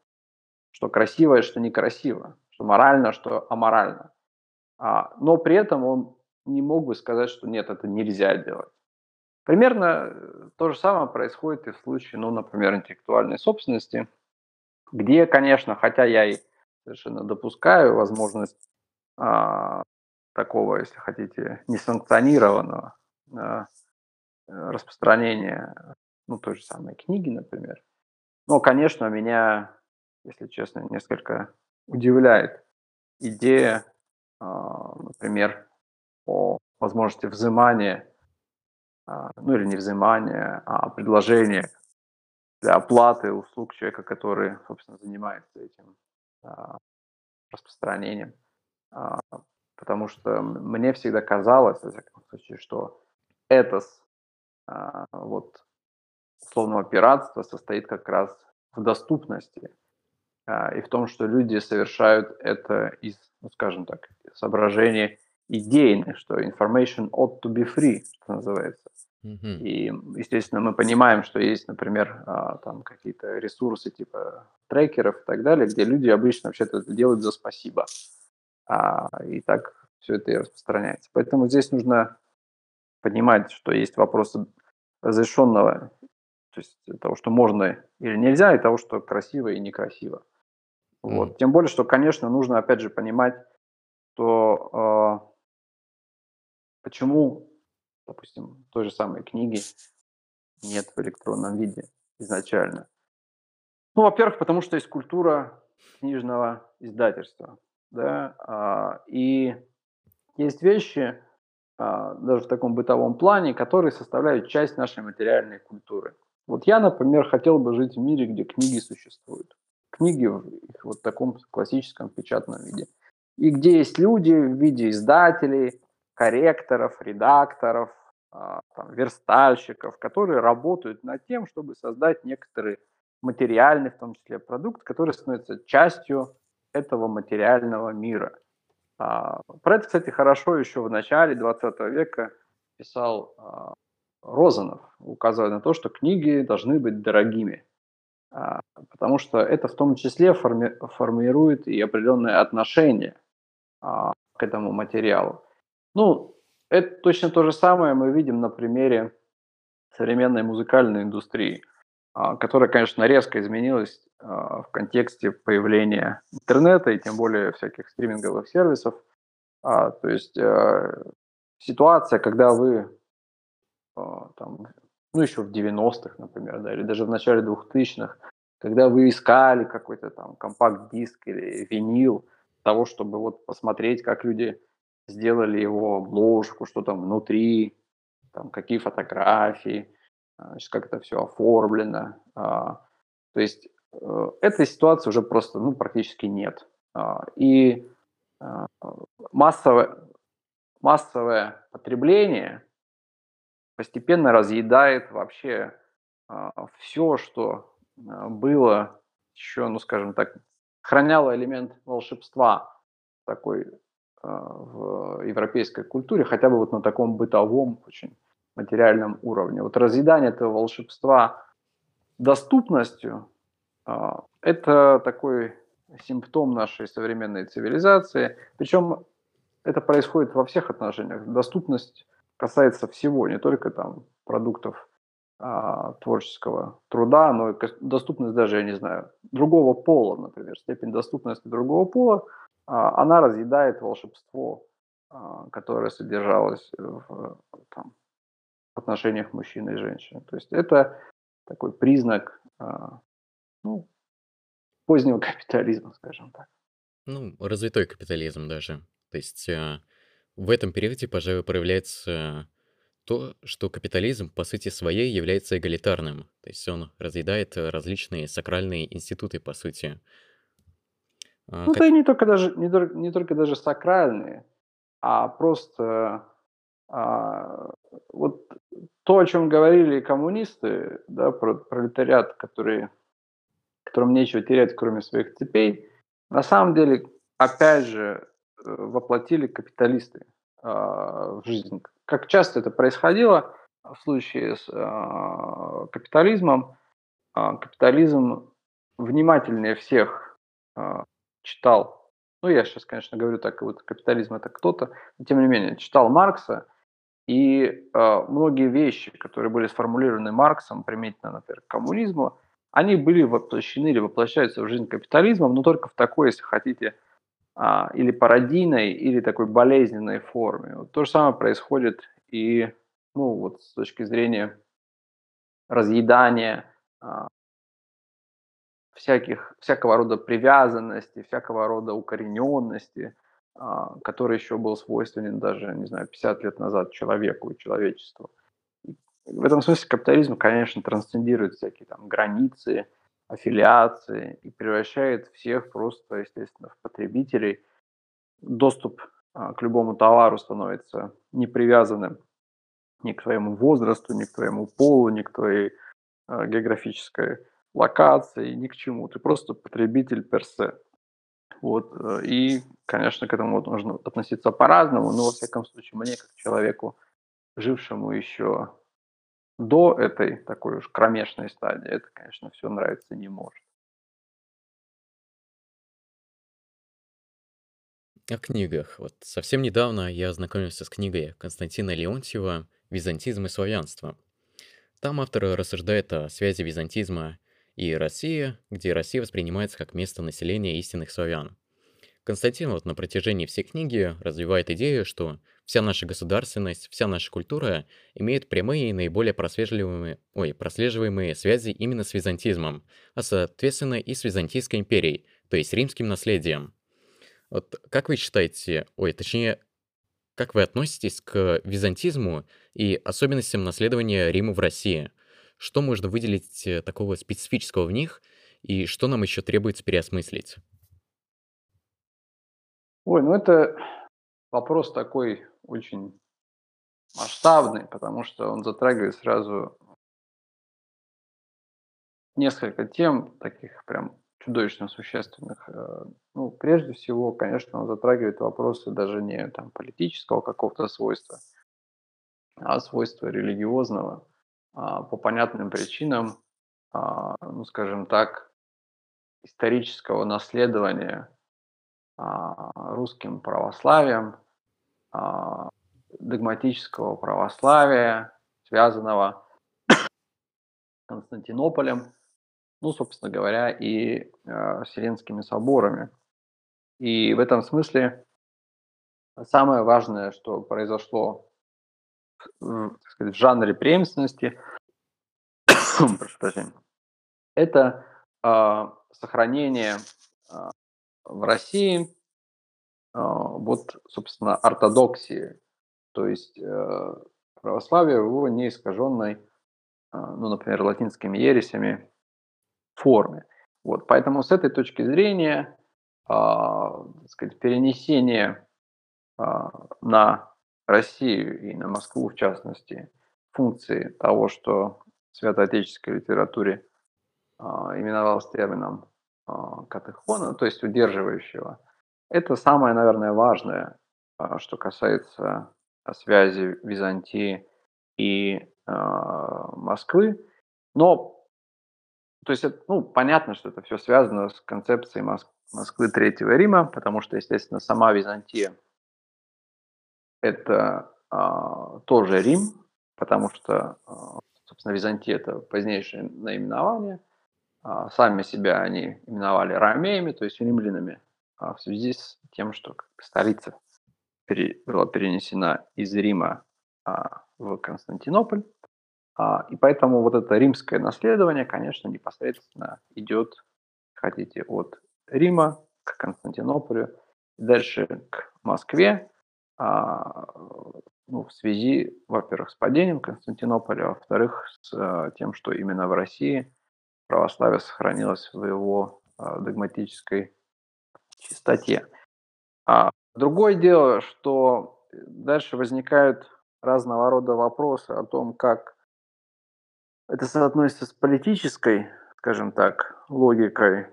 что красиво и что некрасиво, что морально, что аморально. А, но при этом он не мог бы сказать, что нет, это нельзя делать. Примерно э, то же самое происходит и в случае, ну, например, интеллектуальной собственности, где, конечно, хотя я и совершенно допускаю возможность а, такого, если хотите, несанкционированного а, распространения, ну, той же самой книги, например. Но, конечно, меня, если честно, несколько удивляет идея, а, например, о возможности взимания а, ну или не взимание, а предложение для оплаты услуг человека, который, собственно, занимается этим распространением. А, потому что мне всегда казалось, в всяком случае, что этос вот, условного пиратства состоит как раз в доступности и в том, что люди совершают это из, ну, скажем так, соображений идейных, что information ought to be free, что называется. Mm-hmm. И, естественно, мы понимаем, что есть, например, а, там какие-то ресурсы типа трекеров и так далее, где люди обычно вообще-то это делают за спасибо. А, и так все это и распространяется. Поэтому здесь нужно понимать, что есть вопросы разрешенного, то есть того, что можно или нельзя, и того, что красиво и некрасиво. Mm. Вот. Тем более, что, конечно, нужно опять же понимать, что э, почему допустим, той же самой книги нет в электронном виде изначально. Ну, во-первых, потому что есть культура книжного издательства, да, а, и есть вещи, а, даже в таком бытовом плане, которые составляют часть нашей материальной культуры. Вот я, например, хотел бы жить в мире, где книги существуют. Книги в их вот таком классическом печатном виде. И где есть люди в виде издателей, корректоров, редакторов, там, верстальщиков, которые работают над тем, чтобы создать некоторый материальный, в том числе, продукт, который становится частью этого материального мира. А, про это, кстати, хорошо еще в начале 20 века писал а, Розанов, указывая на то, что книги должны быть дорогими, потому что это в том числе форми формирует и определенное отношение к этому материалу. Ну, это точно то же самое мы видим на примере современной музыкальной индустрии, а, которая, конечно, резко изменилась а, в контексте появления интернета и тем более всяких стриминговых сервисов. А, то есть э, ситуация, когда вы там, ну еще в 90-х, например, да, или даже в начале 2000-х, когда вы искали какой-то там компакт-диск или винил того, чтобы вот посмотреть, как люди сделали его обложку, что там внутри, там, какие фотографии, а, как это все оформлено. А, то есть э, этой ситуации уже просто ну, практически нет. А, и массовое, массовое потребление постепенно разъедает вообще все, что было еще, ну скажем так, храняло элемент волшебства такой а, в европейской культуре, хотя бы вот на таком бытовом, очень материальном уровне. Вот разъедание этого волшебства доступностью а, – это такой симптом нашей современной цивилизации. Причем это происходит во всех отношениях. Доступность касается всего, не только там продуктов а, творческого труда, но доступность даже, я не знаю, другого пола, например, степень доступности другого пола, а, она разъедает волшебство, а, которое содержалось в там, отношениях мужчины и женщины. То есть это такой признак а, ну, позднего капитализма, скажем так. Ну, развитой капитализм даже. То есть э, в этом периоде, пожалуй, проявляется то, что капитализм по сути своей является эгалитарным. То есть он разъедает различные сакральные институты, по сути. А, ну, как... это не только даже не, не только даже сакральные, а просто а, вот то, о чем говорили коммунисты, да, про пролетариат, который, которым нечего терять, кроме своих цепей, на самом деле, опять же, э, воплотили капиталисты э, в жизнь. Как часто это происходило в случае с э, капитализмом, э, капитализм внимательнее всех э, читал, ну я сейчас, конечно, говорю так, вот капитализм это кто-то, но тем не менее, читал Маркса, и э, многие вещи, которые были сформулированы Марксом, применительно, например, к коммунизму, они были воплощены или воплощаются в жизнь капитализмом, но только в такой, если хотите, э, или пародийной, или такой болезненной форме. Вот то же самое происходит и ну, вот с точки зрения разъедания э, всяких, всякого рода привязанности, всякого рода укорененности – а, который еще был свойственен даже, не знаю, 50 лет назад человеку и человечеству. В этом смысле капитализм, конечно, трансцендирует всякие там границы, аффилиации и превращает всех просто, естественно, в потребителей. Доступ а, к любому товару становится непривязанным ни к твоему возрасту, ни к твоему полу, ни к твоей а, географической локации, ни к чему. Ты просто потребитель персе. Вот. Э, и, конечно, к этому нужно относиться по-разному, но, во всяком случае, мне, как человеку, жившему еще до этой такой уж кромешной стадии, это, конечно, все нравится не может. О книгах. Вот совсем недавно я ознакомился с книгой Константина Леонтьева «Византизм и славянство». Там автор рассуждает о связи византизма и Россия, где Россия воспринимается как место населения истинных славян. Константин вот на протяжении всей книги развивает идею, что вся наша государственность, вся наша культура имеет прямые и наиболее прослеживаемые, ой, прослеживаемые связи именно с византизмом, а соответственно и с Византийской империей, то есть римским наследием. Вот как вы считаете, ой, точнее, как вы относитесь к византизму и особенностям наследования Рима в России? Что можно выделить э, такого специфического в них, и что нам еще требуется переосмыслить? Ой, ну это вопрос такой очень масштабный, потому что он затрагивает сразу несколько тем, таких прям чудовищно существенных. Э, ну, прежде всего, конечно, он затрагивает вопросы даже не там, политического какого-то свойства, а свойства религиозного. А, по понятным причинам, а, ну, скажем так, исторического наследования а, русским православием, догматического православия, связанного с Константинополем, ну, собственно говоря, и Вселенскими соборами. И в этом смысле самое важное, что произошло сказать, в жанре преемственности, прошу прощения, это э, сохранение э, в России э, вот, собственно, ортодоксии, то есть э, православие в его неискаженной, э, ну, например, латинскими ересями форме. Вот, поэтому с этой точки зрения, э, сказать, перенесение э, на Россию и на Москву, в частности, функции того, что в святоотеческой литературе э, именовалось термином э, катехона, то есть удерживающего, это самое, наверное, важное, э, что касается связи Византии и Москвы. Но, то есть, ну, понятно, что это все связано с концепцией Моск- Москвы Третьего Рима, потому что, естественно, сама Византия – это а, тоже Рим, потому что, а, собственно, Византия– это позднейшее наименование. А, сами себя они именовали ромеями, то есть римлянами, а в связи с тем, что столица была перенесена из Рима а, в Константинополь. И поэтому вот это римское наследование, конечно, непосредственно идет, хотите, от Рима к Константинополю, дальше к Москве, ну, в связи, во-первых, с падением Константинополя, а во-вторых, с э, тем, что именно в России православие сохранилось в его э, догматической чистоте. А другое дело, что дальше возникают разного рода вопросы о том, как это соотносится с политической, скажем так, логикой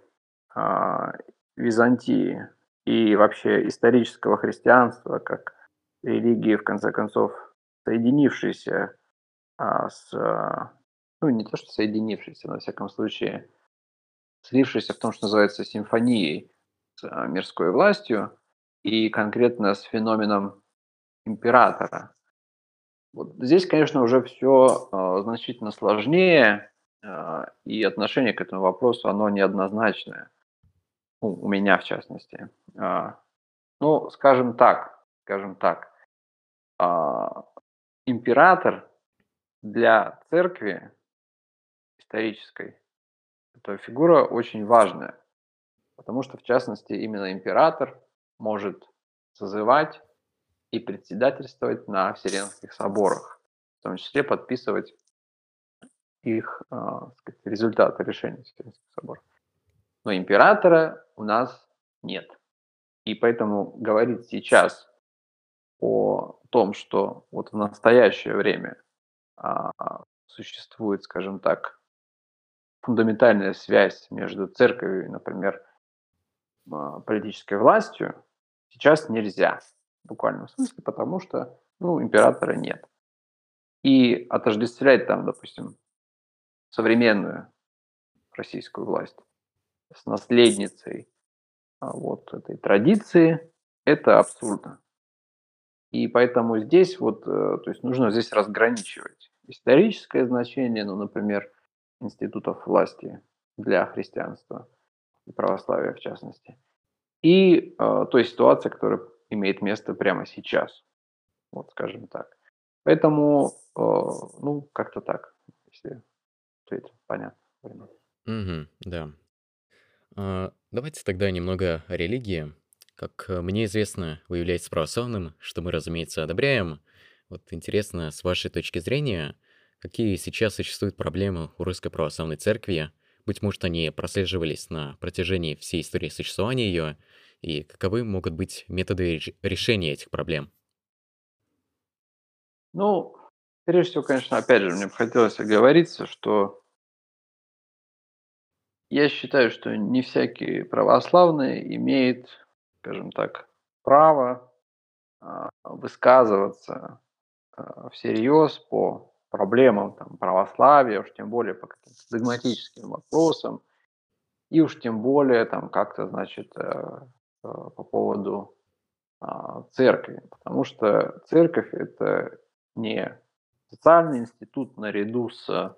Византии и вообще исторического христианства, как религии, в конце концов, соединившиеся а, с, а, ну, не то что соединившиеся, во всяком случае, слившиеся в том, что называется симфонией с а, мирской властью и конкретно с феноменом императора. Вот здесь, конечно, уже все э, значительно сложнее, э, и отношение к этому вопросу, оно неоднозначное. Ну, у меня, в частности. Э, ну, скажем так, скажем так, а, император для церкви исторической это фигура очень важная, потому что, в частности, именно император может созывать и председательствовать на Вселенских соборах, в том числе подписывать их э, сказать, результаты решений Вселенских соборов. Но императора у нас нет. И поэтому говорить сейчас о том, что вот в настоящее время а, существует, скажем так, фундаментальная связь между церковью и, например, а, политической властью, сейчас нельзя в буквальном смысле, потому что ну, императора нет. И отождествлять там, допустим, современную российскую власть с наследницей а, вот этой традиции, это абсурдно. И поэтому здесь вот, э, то есть нужно здесь разграничивать историческое значение, ну, например, институтов власти для христианства и православия в частности, и э, той ситуации, которая имеет место прямо сейчас, вот скажем так. Поэтому, э, ну, как-то так, если ответить, понятно. Угу, да. А, давайте тогда немного о религии. Как э, мне известно, вы являетесь православным, что мы, разумеется, одобряем. Вот интересно, с вашей точки зрения, какие сейчас существуют проблемы у Русской Православной Церкви? Быть может, они прослеживались на протяжении всей истории существования ее, и каковы могут быть методы решения этих проблем? Ну, прежде всего, конечно, опять же, мне бы хотелось оговориться, что я считаю, что не всякий православный имеет скажем так, право а, высказываться а, всерьез по проблемам там, православия, уж тем более по каким-то догматическим вопросам, и уж тем более там как-то, значит, э, э, по поводу а, церкви, потому что церковь это не социальный институт наряду с,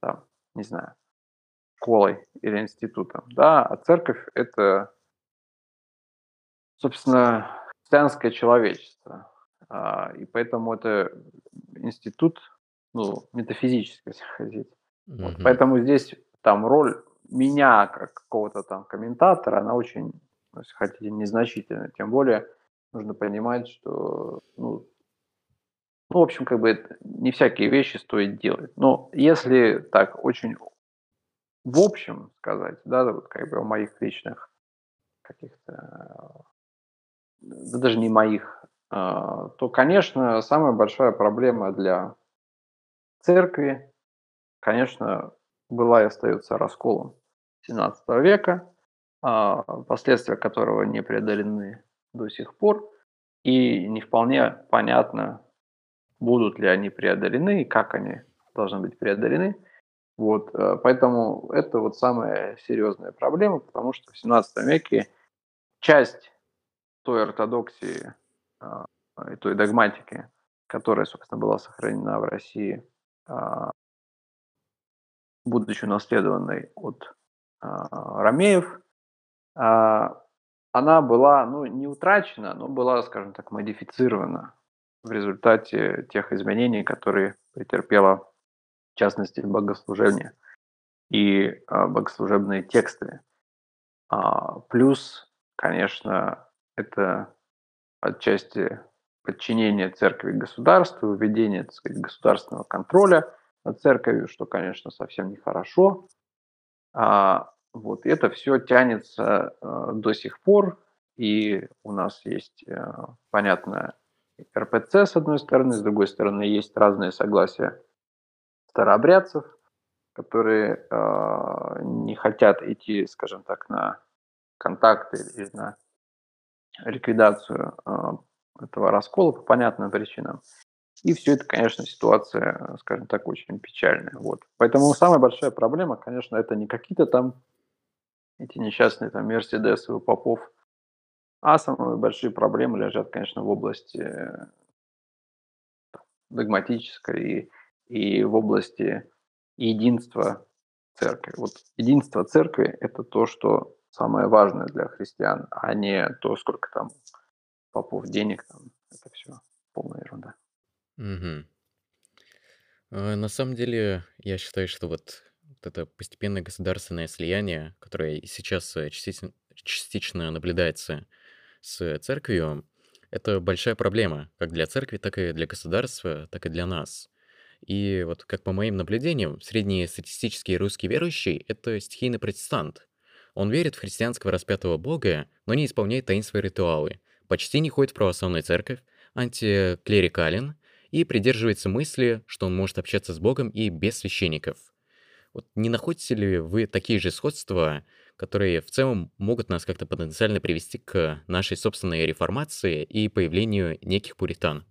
там, не знаю, школой или институтом, да, а церковь это собственно, христианское человечество. А, и поэтому это институт, ну, метафизический, если хотите. Mm-hmm. Вот, поэтому здесь там роль меня, как какого-то там комментатора, она очень, если хотите, незначительная. Тем более нужно понимать, что, ну, ну, в общем, как бы это, не всякие вещи стоит делать. Но если так очень в общем сказать, да, вот как бы о моих личных каких-то да даже не моих, а, то, конечно, самая большая проблема для церкви, конечно, была и остается расколом 17 века, а, последствия которого не преодолены до сих пор, и не вполне понятно, будут ли они преодолены и как они должны быть преодолены. Вот, э, поэтому это вот самая серьезная проблема, потому что в 17 веке часть той ортодоксии а, и той догматики, которая, собственно, была сохранена в России а, будучи унаследованной от а, ромеев, она была, ну, не утрачена, но была, скажем так, модифицирована в результате тех изменений, которые претерпела, в частности, богослужение и богослужебные тексты. Плюс, конечно, это отчасти подчинение церкви государству, введение, так сказать, государственного контроля над церковью, что, конечно, совсем нехорошо. А, вот, это все тянется э, до сих пор, и у нас есть, э, понятно, РПЦ с одной стороны, с другой стороны есть разные согласия старообрядцев, которые э, не хотят идти, скажем так, на контакты или на ликвидацию э, этого раскола по понятным причинам. И все это, конечно, ситуация, скажем так, очень печальная. Вот. Поэтому самая большая проблема, конечно, это не какие-то там эти несчастные там Мерседесы у попов, а самые большие проблемы лежат, конечно, в области э, догматической и, и в области единства церкви. Вот единство церкви – это то, что самое важное для христиан, а не то, сколько там попов денег, там, это все полная ерунда. А, На самом деле, я считаю, что вот, вот это постепенное государственное слияние, которое сейчас э, частично, частично наблюдается с церковью, это большая проблема как для церкви, так и для государства, так и для нас. И вот как по моим наблюдениям, среднестатистический русский верующий– это стихийный протестант. Он верит в христианского распятого бога, но не исполняет таинства ритуалы, почти не ходит в православную церковь, антиклерикален и придерживается мысли, что он может общаться с Богом и без священников. Вот не находите ли вы такие же сходства, которые в целом могут нас как-то потенциально привести к нашей собственной реформации и появлению неких пуритан?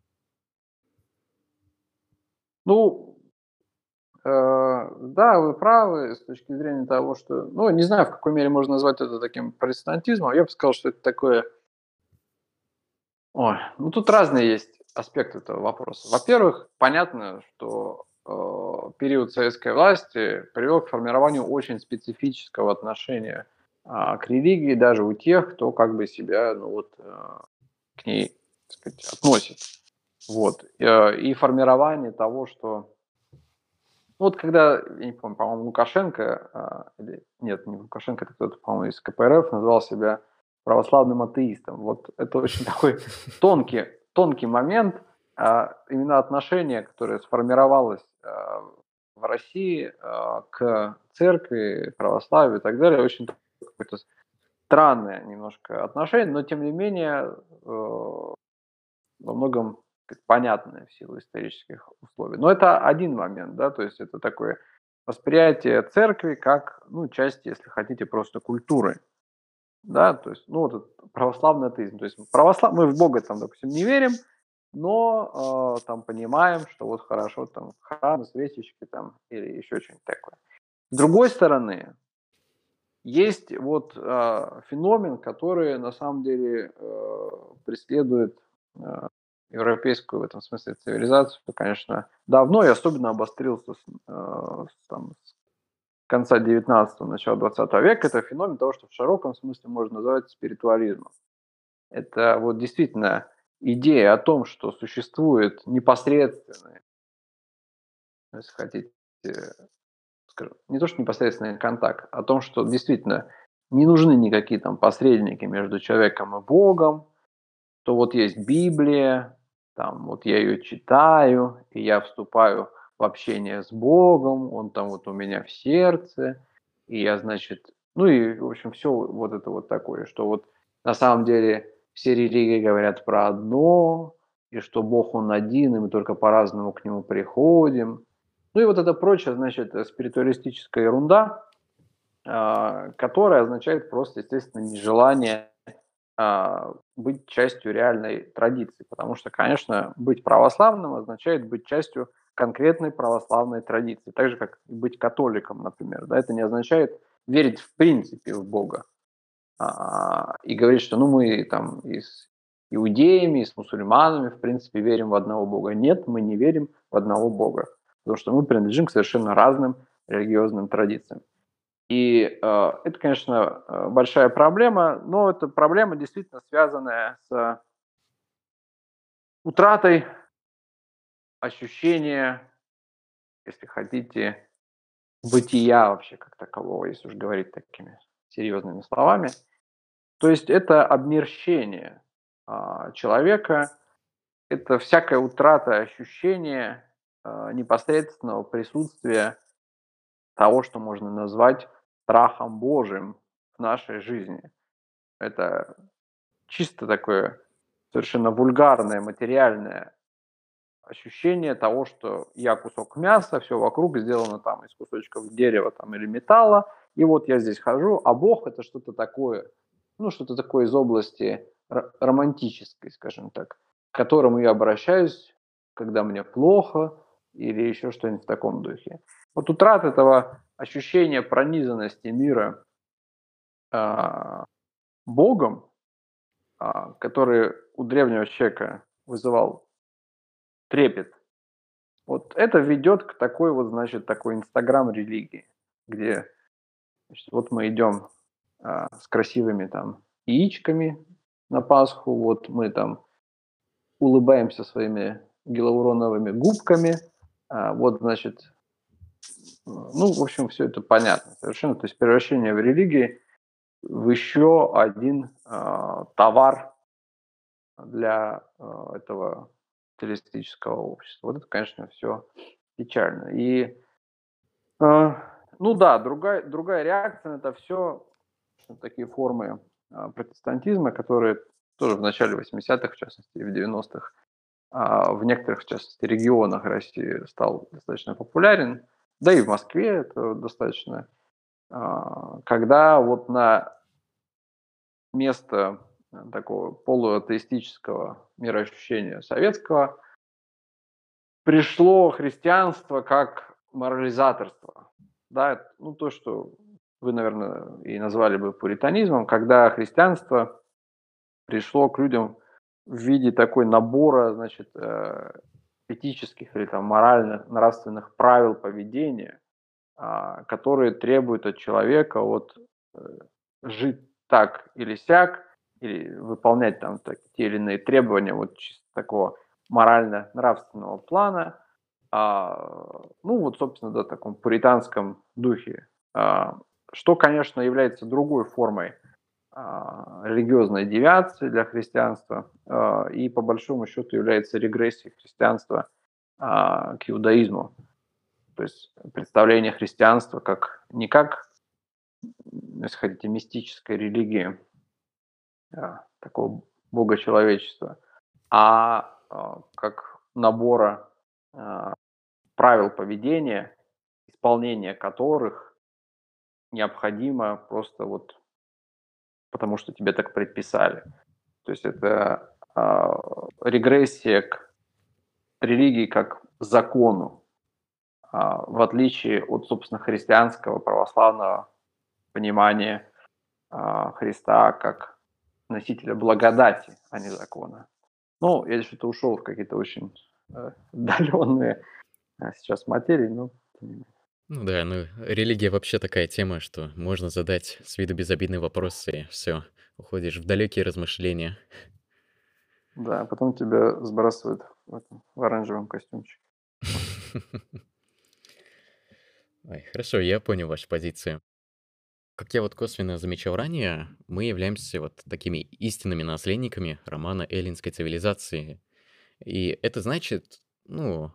Ну, да, вы правы с точки зрения того, что, ну, не знаю, в какой мере можно назвать это таким протестантизмом. Я бы сказал, что это такое... Ой, ну тут разные есть аспекты этого вопроса. Во-первых, понятно, что э, период советской власти привел к формированию очень специфического отношения э, к религии даже у тех, кто как бы себя, ну вот, э, к ней, так сказать, относит. Вот. Э, и формирование того, что... Ну, вот когда, я не помню, по-моему, Лукашенко, а, или нет, не Лукашенко, это кто-то, по-моему, из КПРФ назвал себя православным атеистом. Вот это очень такой тонкий, тонкий момент, а, именно отношение, которое сформировалось а, в России к церкви, православию и так далее, очень какое-то странное немножко отношение, но тем не менее э, во многом понятное в силу исторических условий. Но это один момент, да, то есть это такое восприятие церкви как, ну, части, если хотите, просто культуры, да, то есть, ну, вот православный атеизм, то есть православ... мы в Бога там, допустим, не верим, но э, там понимаем, что вот хорошо там храмы, свечечки там или еще что-нибудь такое. С другой стороны, есть вот э, феномен, который на самом деле э, преследует э, европейскую в этом смысле цивилизацию, конечно, давно и особенно обострился с, э, с, там, с конца 19-го, начала 20 века. Это феномен того, что в широком смысле можно назвать спиритуализмом. Это вот действительно идея о том, что существует непосредственный, если хотите, скажем, не то, что непосредственный контакт, а о том, что действительно не нужны никакие там посредники между человеком и Богом, то вот есть Библия, там вот я ее читаю, и я вступаю в общение с Богом, он там вот у меня в сердце, и я, значит, ну и, в общем, все вот это вот такое, что вот на самом деле все религии говорят про одно, и что Бог Он один, и мы только по-разному к Нему приходим. Ну и вот это прочее, значит, спиритуалистическая ерунда, а, которая означает просто, естественно, нежелание быть частью реальной традиции. Потому что, конечно, быть православным означает быть частью конкретной православной традиции. Так же, как быть католиком, например. Да, это не означает верить в принципе в Бога. А, и говорить, что ну, мы там и с иудеями, и с мусульманами, в принципе, верим в одного Бога. Нет, мы не верим в одного Бога. Потому что мы принадлежим к совершенно разным религиозным традициям. И э, это, конечно, э, большая проблема, но это проблема действительно связанная с утратой ощущения, если хотите, бытия вообще как такового, если уж говорить такими серьезными словами. То есть это обмерщение а, человека, это всякая утрата ощущения а, непосредственного присутствия того, что можно назвать страхом Божьим в нашей жизни. Это чисто такое совершенно вульгарное, материальное ощущение того, что я кусок мяса, все вокруг сделано там из кусочков дерева там, или металла, и вот я здесь хожу, а Бог это что-то такое, ну, что-то такое из области романтической, скажем так, к которому я обращаюсь, когда мне плохо, или еще что-нибудь в таком духе. Вот утрата этого ощущение пронизанности мира э, Богом, э, который у древнего человека вызывал трепет, вот это ведет к такой вот, значит, такой инстаграм религии, где значит, вот мы идем э, с красивыми там яичками на Пасху, вот мы там улыбаемся своими гиалуроновыми губками, а, вот, значит, ну, в общем, все это понятно совершенно. То есть превращение в религии в еще один э, товар для э, этого террористического общества. Вот это, конечно, все печально. И, э, ну да, другая, другая реакция на это все, такие формы э, протестантизма, которые тоже в начале 80-х, в частности, и в 90-х, э, в некоторых, в частности, регионах России стал достаточно популярен – да и в Москве это достаточно, а, когда вот на место такого полуатеистического мироощущения советского пришло христианство как морализаторство. Да, ну то, что вы, наверное, и назвали бы пуританизмом, когда христианство пришло к людям в виде такой набора, значит, э, этических или там моральных, нравственных правил поведения, а, которые требуют от человека вот э, жить так или сяк, или выполнять там так, те или иные требования вот чисто такого морально-нравственного плана, а, ну вот, собственно, да, таком пуританском духе, а, что, конечно, является другой формой религиозной девиации для христианства а, и по большому счету является регрессией христианства а, к иудаизму. То есть представление христианства как не как, если хотите, мистической религии, такого бога человечества, а как набора правил поведения, исполнение которых необходимо просто вот потому что тебе так предписали. То есть это э, регрессия к религии как закону, э, в отличие от, собственно, христианского православного понимания э, Христа как носителя благодати, а не закона. Ну, я что-то ушел в какие-то очень э, отдаленные сейчас материи, но ну да, ну религия вообще такая тема, что можно задать с виду безобидный вопрос, и все, уходишь в далекие размышления. Да, а потом тебя сбрасывают в, этом, в оранжевом костюмчике. Ой, хорошо, я понял вашу позицию. Как я вот косвенно замечал ранее, мы являемся вот такими истинными наследниками романа эллинской цивилизации. И это значит, ну,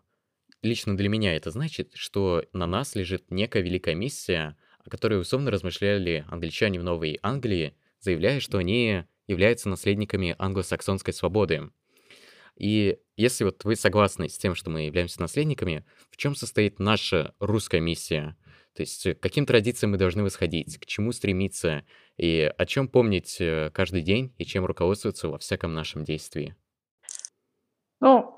лично для меня это значит, что на нас лежит некая великая миссия, о которой условно размышляли англичане в Новой Англии, заявляя, что они являются наследниками англосаксонской свободы. И если вот вы согласны с тем, что мы являемся наследниками, в чем состоит наша русская миссия? То есть к каким традициям мы должны восходить, к чему стремиться, и о чем помнить э, каждый день, и чем руководствоваться во всяком нашем действии? Ну,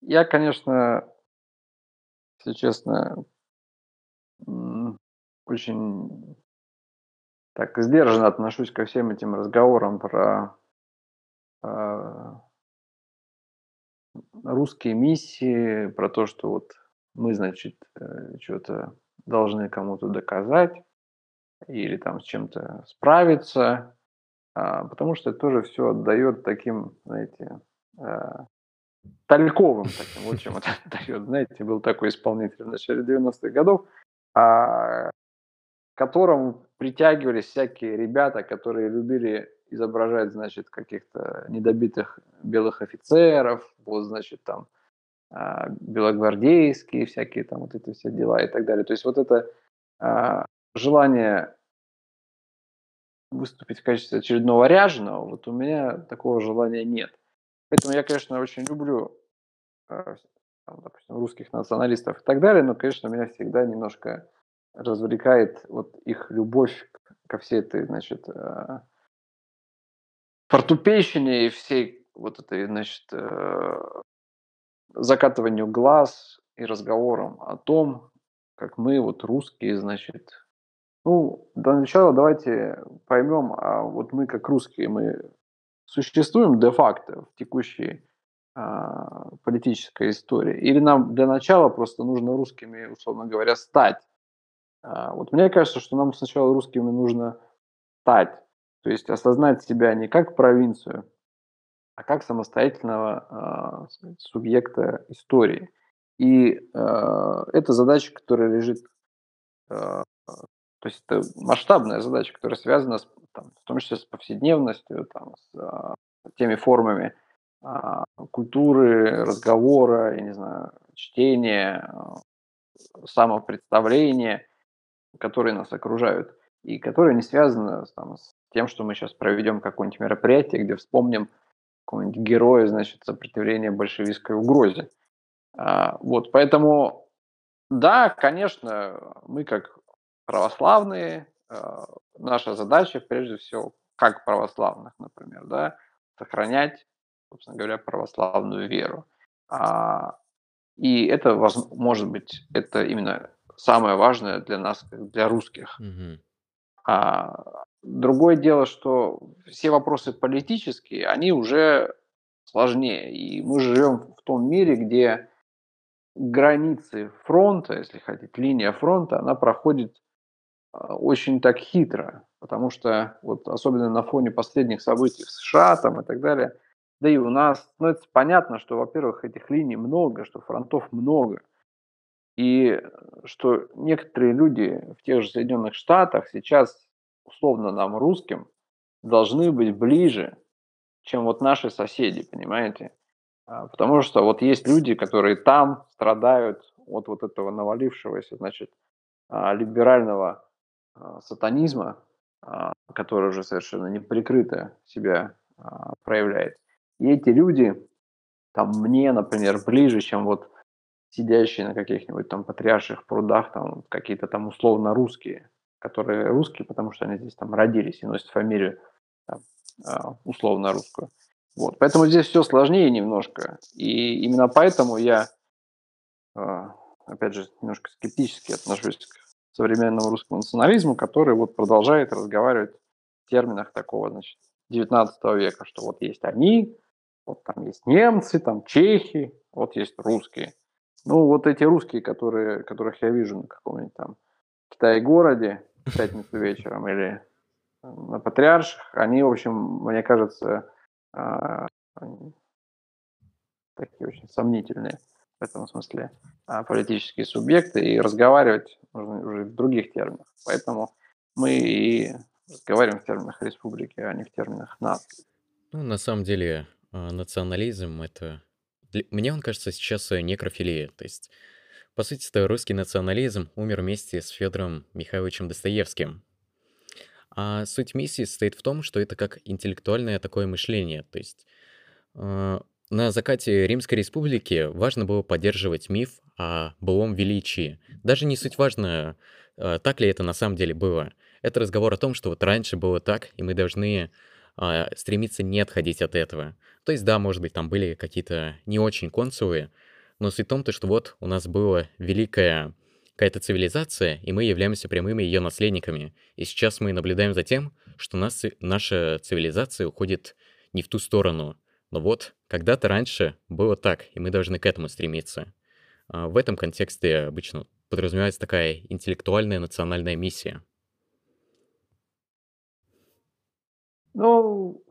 я, конечно, если честно, очень так сдержанно отношусь ко всем этим разговорам про э, русские миссии, про то, что вот мы, значит, э, что-то должны кому-то доказать или там с чем-то справиться, а, потому что это тоже все отдает таким, знаете, а, тальковым таким, вот чем это отдает. Знаете, был такой исполнитель в начале 90-х годов, а, к которому притягивались всякие ребята, которые любили изображать, значит, каких-то недобитых белых офицеров, вот, значит, там, а, белогвардейские всякие там вот эти все дела и так далее. То есть вот это а, желание выступить в качестве очередного ряженого, вот у меня такого желания нет. Поэтому я, конечно, очень люблю, э, там, допустим, русских националистов и так далее, но, конечно, меня всегда немножко развлекает вот их любовь ко всей этой, значит, э, фортупейщине и всей вот этой, значит, э, закатыванию глаз и разговорам о том, как мы, вот русские, значит, ну, для начала давайте поймем, а вот мы как русские, мы существуем де-факто в текущей а, политической истории? Или нам для начала просто нужно русскими, условно говоря, стать? А, вот мне кажется, что нам сначала русскими нужно стать, то есть осознать себя не как провинцию, а как самостоятельного сказать, субъекта истории. И а, это задача, которая лежит а, то есть это масштабная задача, которая связана с, там, в том числе с повседневностью, там, с а, теми формами а, культуры, разговора, я не знаю, чтения, а, самопредставления, которые нас окружают, и которые не связаны там, с тем, что мы сейчас проведем какое-нибудь мероприятие, где вспомним какого-нибудь героя, значит, сопротивления большевистской угрозе. А, вот, поэтому, да, конечно, мы как православные, наша задача, прежде всего, как православных, например, да, сохранять, собственно говоря, православную веру. А, и это, может быть, это именно самое важное для нас, для русских. Мгм. А, другое дело, что все вопросы политические, они уже сложнее. И мы живем в том мире, где границы фронта, если хотите, линия фронта, она проходит а, очень так хитро, потому что вот особенно на фоне последних событий в США там и так далее, да и у нас, ну это понятно, что, во-первых, этих линий много, что фронтов много, и что некоторые люди в тех же Соединенных Штатах сейчас, условно нам, русским, должны быть ближе, чем вот наши соседи, понимаете? А, потому что вот есть люди, которые там страдают от вот этого навалившегося, значит, а, либерального а, сатанизма, а, который уже совершенно неприкрыто себя а, проявляет. И эти люди, там мне, например, ближе, чем вот сидящие на каких-нибудь там патриарших прудах, там какие-то там условно русские, которые русские, потому что они здесь там родились и носят фамилию там, условно русскую. Вот. Поэтому здесь все сложнее немножко. И именно поэтому я, опять же, немножко скептически отношусь к современному русскому национализму, который вот продолжает разговаривать в терминах такого, значит, 19 века, что вот есть они, вот там есть немцы, там чехи, вот есть русские. Ну, вот эти русские, которые, которых я вижу на каком-нибудь там Китай-городе в пятницу вечером или на Патриарших, они, в общем, мне кажется, а, такие очень сомнительные в этом смысле а, политические субъекты, и разговаривать нужно уже в других терминах. Поэтому мы и разговариваем в терминах республики, а не в терминах нации. Ну, на самом деле, а, национализм — это... Мне он кажется сейчас некрофилия. То есть, по сути, это русский национализм умер вместе с Федором Михайловичем Достоевским. А суть миссии состоит в том, что это как интеллектуальное такое мышление. То есть а, на закате Римской Республики важно было поддерживать миф о былом величии. Даже не суть важно, э, так ли это на самом деле было. Это разговор о том, что вот раньше было так, и мы должны а, стремиться не отходить от этого. То есть, да, может быть, там были какие-то не очень консулы, но суть в том, что вот у нас была великая какая-то цивилизация, и мы являемся прямыми ее наследниками. И сейчас мы наблюдаем за тем, что нас, наша цивилизация уходит не в ту сторону. Но вот, когда-то раньше было так, и мы должны к этому стремиться. А, в этом контексте обычно подразумевается такая интеллектуальная национальная миссия. Ну,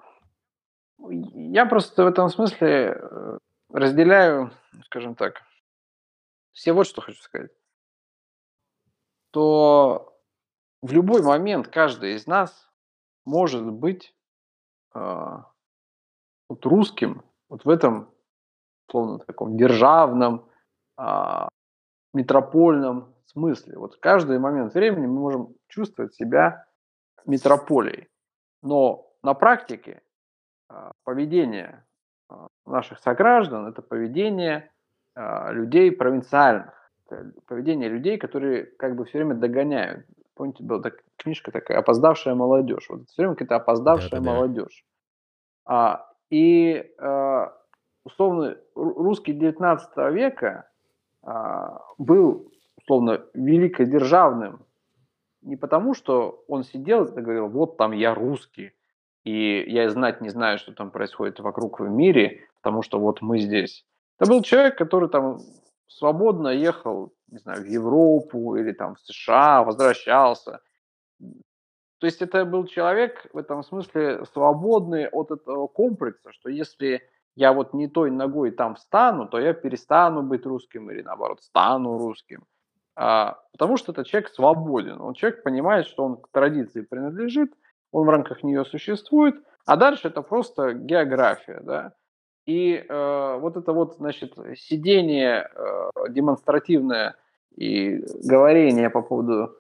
я просто в этом смысле э, разделяю, скажем так, все вот что хочу сказать. То в любой момент каждый из нас может быть а, вот русским вот в этом, словно таком державном, а, метропольном смысле. Вот каждый момент времени мы можем чувствовать себя метрополией. Но на практике а, поведение а, наших сограждан– это поведение а, людей провинциальных, поведение людей, которые как бы все время догоняют. Помните, была так, книжка такая «Опоздавшая молодежь». Вот все время какая-то опоздавшая Да-да-да. молодежь. А, и а, условно русский 19 века а, был условно великодержавным не потому, что он сидел и говорил, вот там я русский, и я знать не знаю, что там происходит вокруг в мире, потому что вот мы здесь. Это был человек, который там свободно ехал, не знаю, в Европу или там в США, возвращался. То есть это был человек в этом смысле свободный от этого комплекса, что если я вот не той ногой там встану, то я перестану быть русским или наоборот стану русским. А, потому что этот человек свободен. Он человек понимает, что он к традиции принадлежит, он в рамках нее существует, а дальше это просто география, да. И э, вот это вот, значит, сидение э, демонстративное и говорение по поводу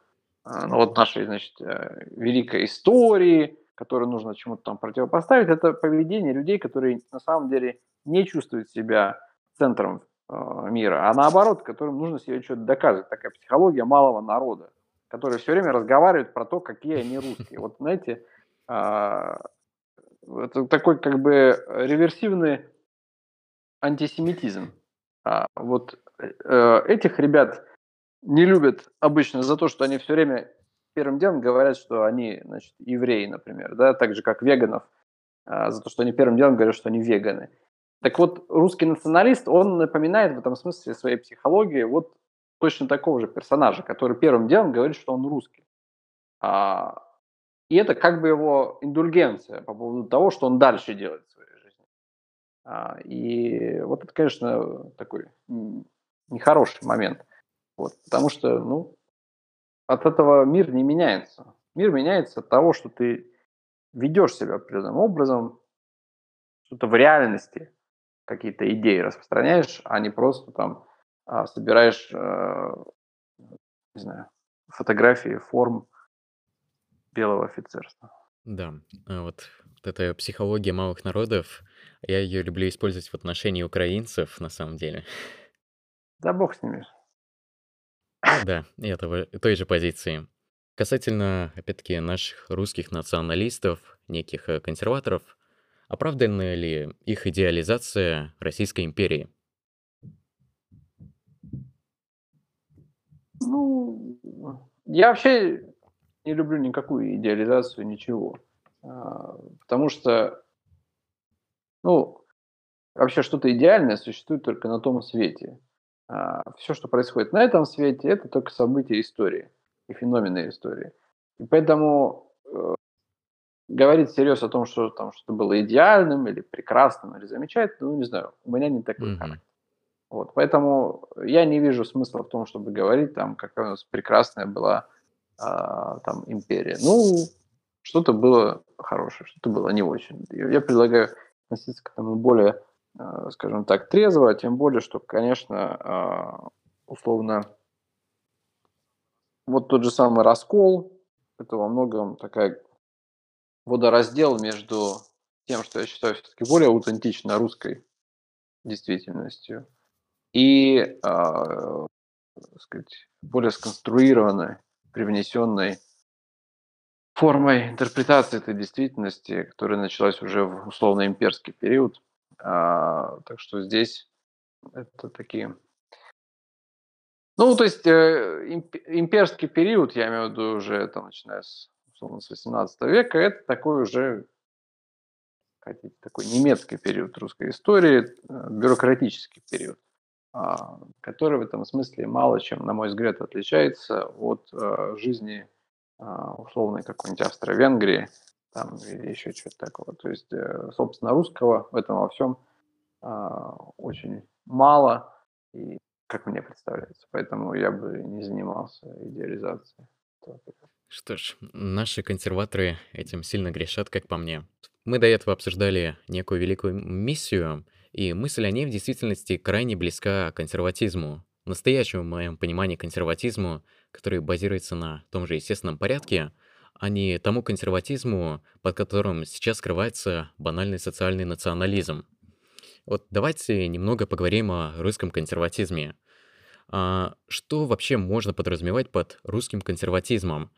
ну, вот нашей, значит, э, великой истории, которую нужно чему-то там противопоставить, это поведение людей, которые на самом деле не чувствуют себя центром э, мира, а наоборот, которым нужно себе что-то доказывать. Такая психология малого народа которые все время разговаривают про то, какие они русские. Вот знаете, а, это такой как бы реверсивный антисемитизм. А, вот э, этих ребят не любят обычно за то, что они все время первым делом говорят, что они, значит, евреи, например, да, так же как веганов, а, за то, что они первым делом говорят, что они веганы. Так вот, русский националист, он напоминает в этом смысле своей психологии вот точно такого же персонажа, который первым делом говорит, что он русский. А, и это как бы его индульгенция по поводу того, что он дальше делает в своей жизни. А, и вот это, конечно, такой нехороший момент. Вот, потому что, ну, от этого мир не меняется. Мир меняется от того, что ты ведешь себя определенным образом, что-то в реальности, какие-то идеи распространяешь, а не просто там а, собираешь, э, не знаю, фотографии форм белого офицерства. Да, а вот, вот эта психология малых народов, я ее люблю использовать в отношении украинцев, на самом деле. Да бог с ними. Да, этого, той же позиции. Касательно, опять-таки, наших русских националистов, неких э, консерваторов, оправдана ли их идеализация Российской империи? Ну, я вообще не люблю никакую идеализацию, ничего. А, потому что, ну, вообще что-то идеальное существует только на том свете. А все, что происходит на этом свете, это только события истории и феномены истории. И поэтому э, говорить всерьез о том, что там что-то было идеальным или прекрасным или замечательным, ну, не знаю, у меня не такой характер. Вот, поэтому я не вижу смысла в том, чтобы говорить, там, какая у нас прекрасная была а, там империя. Ну, что-то было хорошее, что-то было не очень. Я предлагаю относиться к этому более, скажем так, трезво, тем более, что, конечно, а, условно, вот тот же самый раскол, это во многом такая водораздел между тем, что я считаю все-таки более аутентично русской действительностью, и, а, сказать, более сконструированной, привнесенной формой интерпретации этой действительности, которая началась уже в условно-имперский период. А, так что здесь это такие... Ну, то есть э, имперский период, я имею в виду уже там, начиная с, условно, с 18 века, это такой уже такой немецкий период русской истории, э, бюрократический период. а, который в этом смысле мало чем, на мой взгляд, отличается от э, жизни а, условной какой-нибудь Австро-Венгрии там, или еще что-то такого. То есть, э, собственно, русского в этом во всем а, очень мало, и как мне представляется. Поэтому я бы не занимался идеализацией. Что ж, наши консерваторы этим сильно грешат, как по мне. Мы до этого обсуждали некую великую миссию, и мысль о ней в действительности крайне близка консерватизму. Настоящему, в моем понимании, консерватизму, который базируется на том же естественном порядке, а не тому консерватизму, под которым сейчас скрывается банальный социальный национализм. Вот давайте немного поговорим о русском консерватизме. А что вообще можно подразумевать под русским консерватизмом?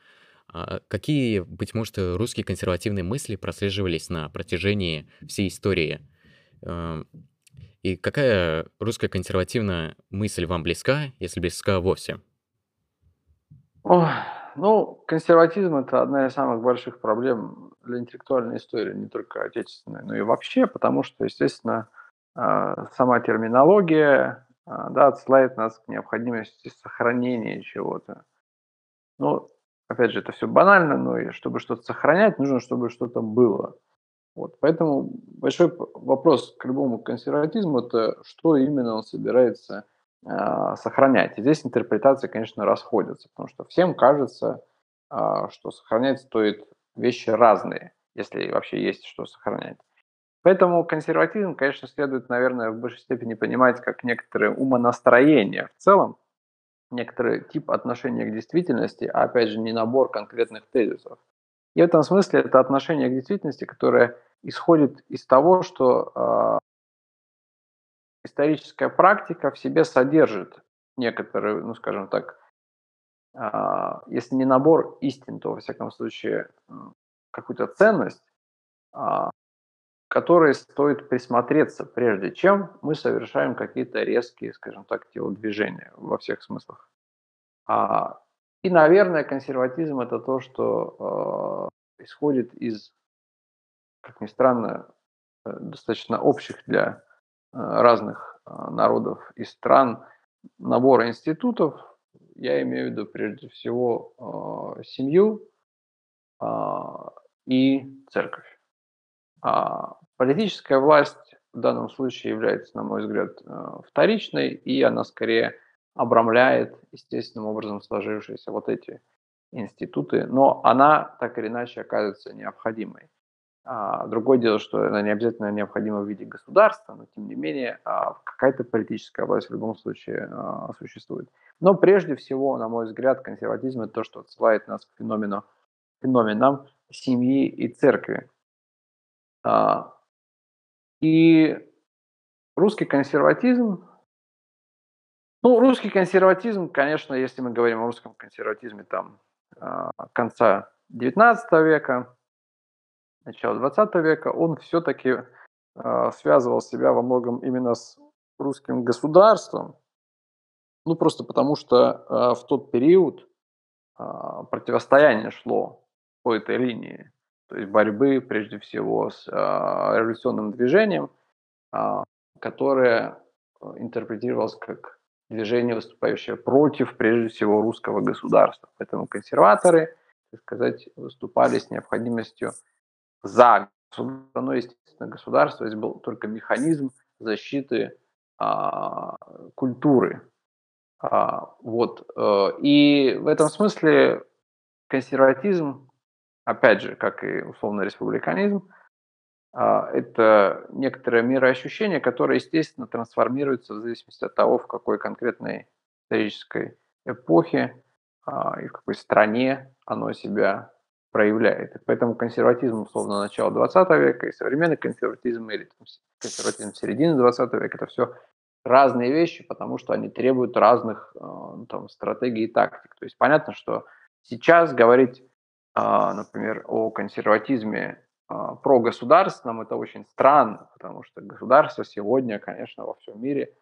А какие, быть может, русские консервативные мысли прослеживались на протяжении всей истории? Эм, и какая русская консервативная мысль вам близка, если близка вовсе? Ох, ну, консерватизм- это одна из самых больших проблем для интеллектуальной истории, не только отечественной, но и вообще, потому что, естественно, а, сама терминология, а, да, отсылает нас к необходимости сохранения чего-то. Ну, опять же, это все банально, но и чтобы что-то сохранять, нужно, чтобы что-то было. Вот, поэтому большой вопрос к любому консерватизму– это что именно он собирается сохранять. И здесь интерпретации, конечно, расходятся, потому что всем кажется, э, что сохранять стоит вещи разные, если вообще есть что сохранять. Поэтому консерватизм, конечно, следует, наверное, в большей степени понимать как некоторое умонастроение в целом, некоторый тип отношения к действительности, а опять же не набор конкретных тезисов. И в этом смысле это отношение к действительности, которое исходит из того, что э, историческая практика в себе содержит некоторые, ну скажем так, э, если не набор истин, то во всяком случае какую-то ценность, э, которой стоит присмотреться, прежде чем мы совершаем какие-то резкие, скажем так, телодвижения во всех смыслах. И, наверное, консерватизм это то, что исходит из, как ни странно, э, достаточно общих для разных э, народов и стран набора институтов. Я имею в виду прежде всего э, семью э, и церковь. А политическая власть в данном случае является, на мой взгляд, э, вторичной, и она скорее обрамляет естественным образом сложившиеся вот эти институты, но она так или иначе оказывается необходимой. А, другое дело, что она не обязательно необходима в виде государства, но тем не менее а, какая-то политическая власть в любом случае а, существует. Но прежде всего, на мой взгляд, консерватизм это то, что отсылает нас к феномену, феноменам семьи и церкви. И русский консерватизм ну, русский консерватизм, конечно, если мы говорим о русском консерватизме там конца XIX века, начала XX века, он все-таки а, связывал себя во многом именно с русским государством, ну просто потому что а, в тот период противостояние шло по этой линии, то есть борьбы прежде всего с революционным движением, которое интерпретировалось как движение, выступающее против, прежде всего, русского государства. Поэтому консерваторы, так сказать, выступали с необходимостью за государство, но, естественно, государство здесь был только механизм защиты а, культуры. А, вот. Э, и в этом смысле консерватизм, опять же, как и условно республиканизм, а, это некоторое мироощущение, которое, естественно, трансформируется в зависимости от того, в какой конкретной исторической эпохе а, и в какой стране оно себя проявляет. И поэтому консерватизм, условно, начала 20 века и современный консерватизм или там, консерватизм середины 20 века – это все разные вещи, потому что они требуют разных а, ну, там, стратегий и тактик. То есть понятно, что сейчас говорить, например, о консерватизме а, прогосударственном, это очень странно, потому что государство сегодня, конечно, во всем мире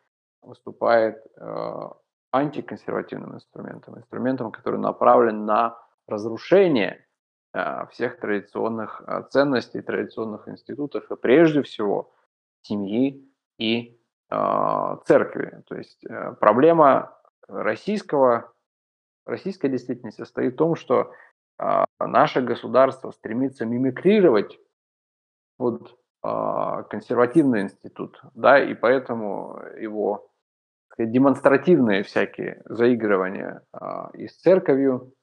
выступает э, антиконсервативным инструментом, инструментом, который направлен на разрушение э, всех традиционных э, ценностей, традиционных институтов, и прежде всего семьи и а, церкви. То есть э, проблема российского, российской действительности состоит в том, что а, наше государство стремится мимикрировать под а, консервативный институт, да, и поэтому его сказать, демонстративные всякие заигрывания и с церковью,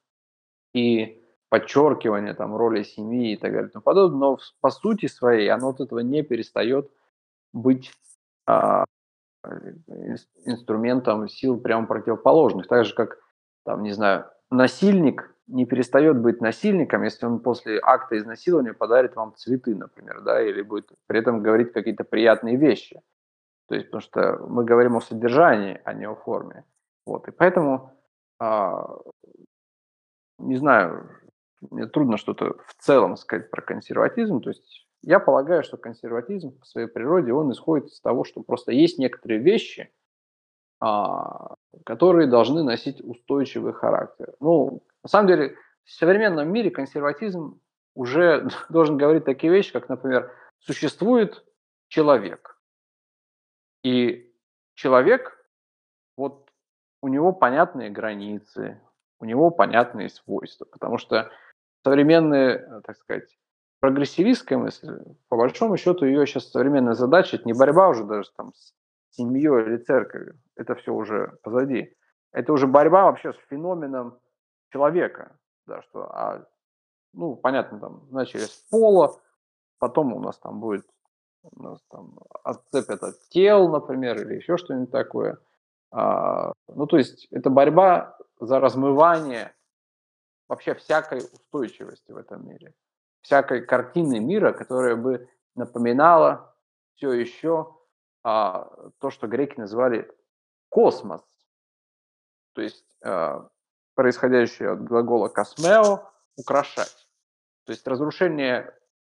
и подчеркивание там роли семьи и так далее и тому подобное, но по сути своей оно от этого не перестает быть инструментом сил прямо противоположных. Так же, как, там, не знаю, насильник не перестает быть насильником, если он после акта изнасилования подарит вам цветы, например, да, или будет при этом говорить какие-то приятные вещи. То есть, потому что мы говорим о содержании, а не о форме. Вот, и поэтому, а, не знаю, трудно что-то в целом сказать про консерватизм. То есть я полагаю, что консерватизм по своей природе, он исходит из того, что просто есть некоторые вещи, а, которые должны носить устойчивый характер. Ну, на самом деле, в современном мире консерватизм уже должен говорить такие вещи, как, например, существует человек. И человек, вот у него понятные границы, у него понятные свойства, потому что современные, так сказать, прогрессивистская мысль, по большому счету, ее сейчас современная задача, это не борьба уже даже там с семьей или церковью, это все уже позади. Это уже борьба вообще с феноменом человека, да, что, а, ну, понятно, там, начали с пола, потом у нас там будет, у нас там отцепят от тел, например, или еще что-нибудь такое. А, ну, то есть это борьба за размывание вообще всякой устойчивости в этом мире всякой картины мира, которая бы напоминала все еще а, то, что греки называли космос. То есть а, происходящее от глагола «космео» – «украшать». То есть разрушение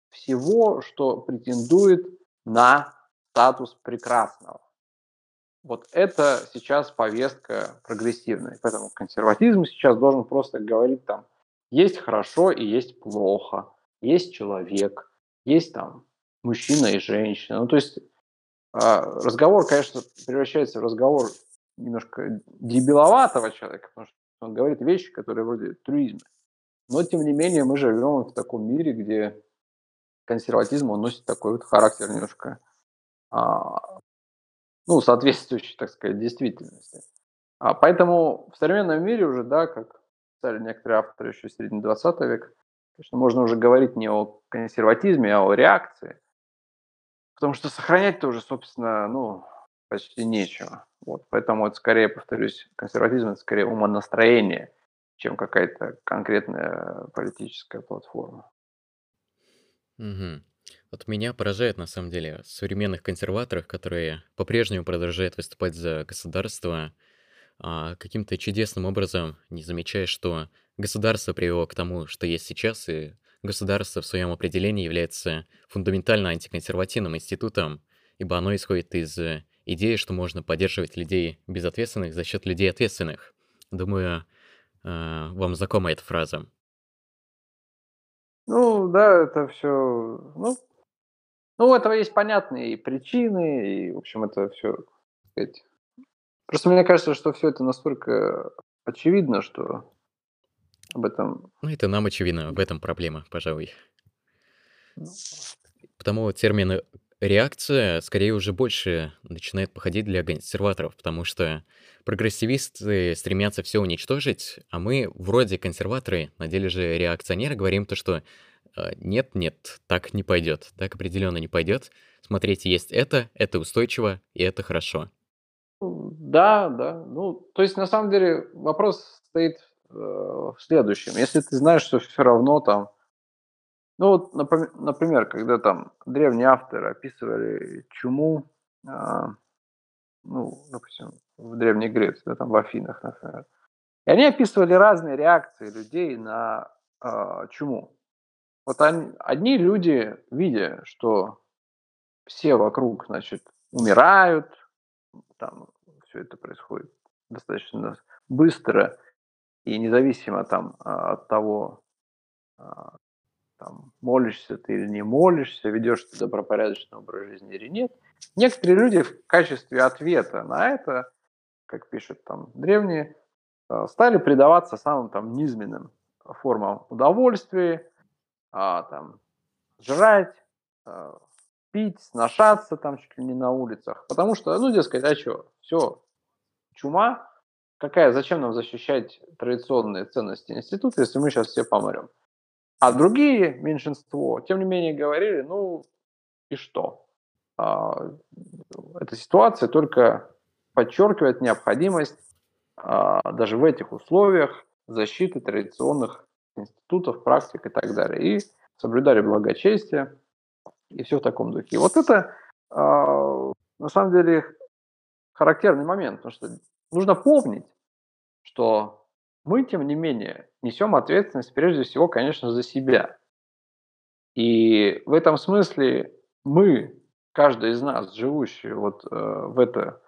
всего, что претендует на статус прекрасного. Вот это сейчас повестка прогрессивная. Поэтому консерватизм сейчас должен просто говорить там, есть хорошо и есть плохо есть человек, есть там мужчина и женщина. Ну, то есть а, разговор, конечно, превращается в разговор немножко дебиловатого человека, потому что он говорит вещи, которые вроде трюизма. Но, тем не менее, мы живем в таком мире, где консерватизм, он носит такой вот характер немножко, а, ну, соответствующий, так сказать, действительности. А, поэтому в современном мире уже, да, как писали некоторые авторы еще в середине 20 века, Конечно, можно уже говорить не о консерватизме, а о реакции. Потому что сохранять-то уже, собственно, ну, почти нечего. Вот, поэтому это скорее, повторюсь, консерватизм это скорее умонастроение, чем какая-то конкретная политическая платформа. Угу. Вот меня поражает, на самом деле, современных консерваторов, которые по-прежнему продолжают выступать за государство, а, каким-то чудесным образом не замечая, что Государство привело к тому, что есть сейчас, и государство в своем определении является фундаментально антиконсервативным институтом, ибо оно исходит из идеи, что можно поддерживать людей безответственных за счет людей ответственных. Думаю, э, вам знакома эта фраза. Ну, да, это все, ну, ну, у этого есть понятные и причины, и, в общем, это все, сказать... Просто мне кажется, что все это настолько очевидно, что об этом. Ну, это нам очевидно, в этом проблема, пожалуй. Ну, Потому термин реакция скорее уже больше начинает походить для консерваторов, потому что прогрессивисты стремятся все уничтожить, а мы вроде консерваторы, на деле же реакционеры, говорим то, что э, нет, нет, так не пойдет, так определенно не пойдет. Смотрите, есть это, это устойчиво, и это хорошо. Да, да. Ну, то есть на самом деле вопрос стоит Э, в следующем. Если ты знаешь, что все равно там, ну вот, например, когда там древние авторы описывали чуму, а, ну, допустим, в Древней Греции, да, там в Афинах, например, и они описывали разные реакции людей на э, чуму. Вот они, одни люди, видя, что все вокруг, значит, умирают, там все это происходит достаточно быстро, и независимо там а, от того, а, там, молишься ты или не молишься, ведешь ты добропорядочный образ жизни или нет, некоторые люди в качестве ответа на это, как пишут там древние, э, стали предаваться самым там низменным формам удовольствия, а, там, жрать, э, пить, сношаться там чуть ли не на улицах. Потому что, ну, дескать, а что, все, чума, какая, зачем нам защищать традиционные ценности института, если мы сейчас все помрем? А другие, меньшинство, тем не менее говорили, ну и что? А, эта ситуация только подчеркивает необходимость а, даже в этих условиях защиты традиционных институтов, практик и так далее. И соблюдали благочестие и все в таком духе. И вот это а, на самом деле характерный момент, потому что нужно помнить, что мы, тем не менее, несем ответственность прежде всего, конечно, за себя. И в этом смысле мы, каждый из нас, живущий вот э, в это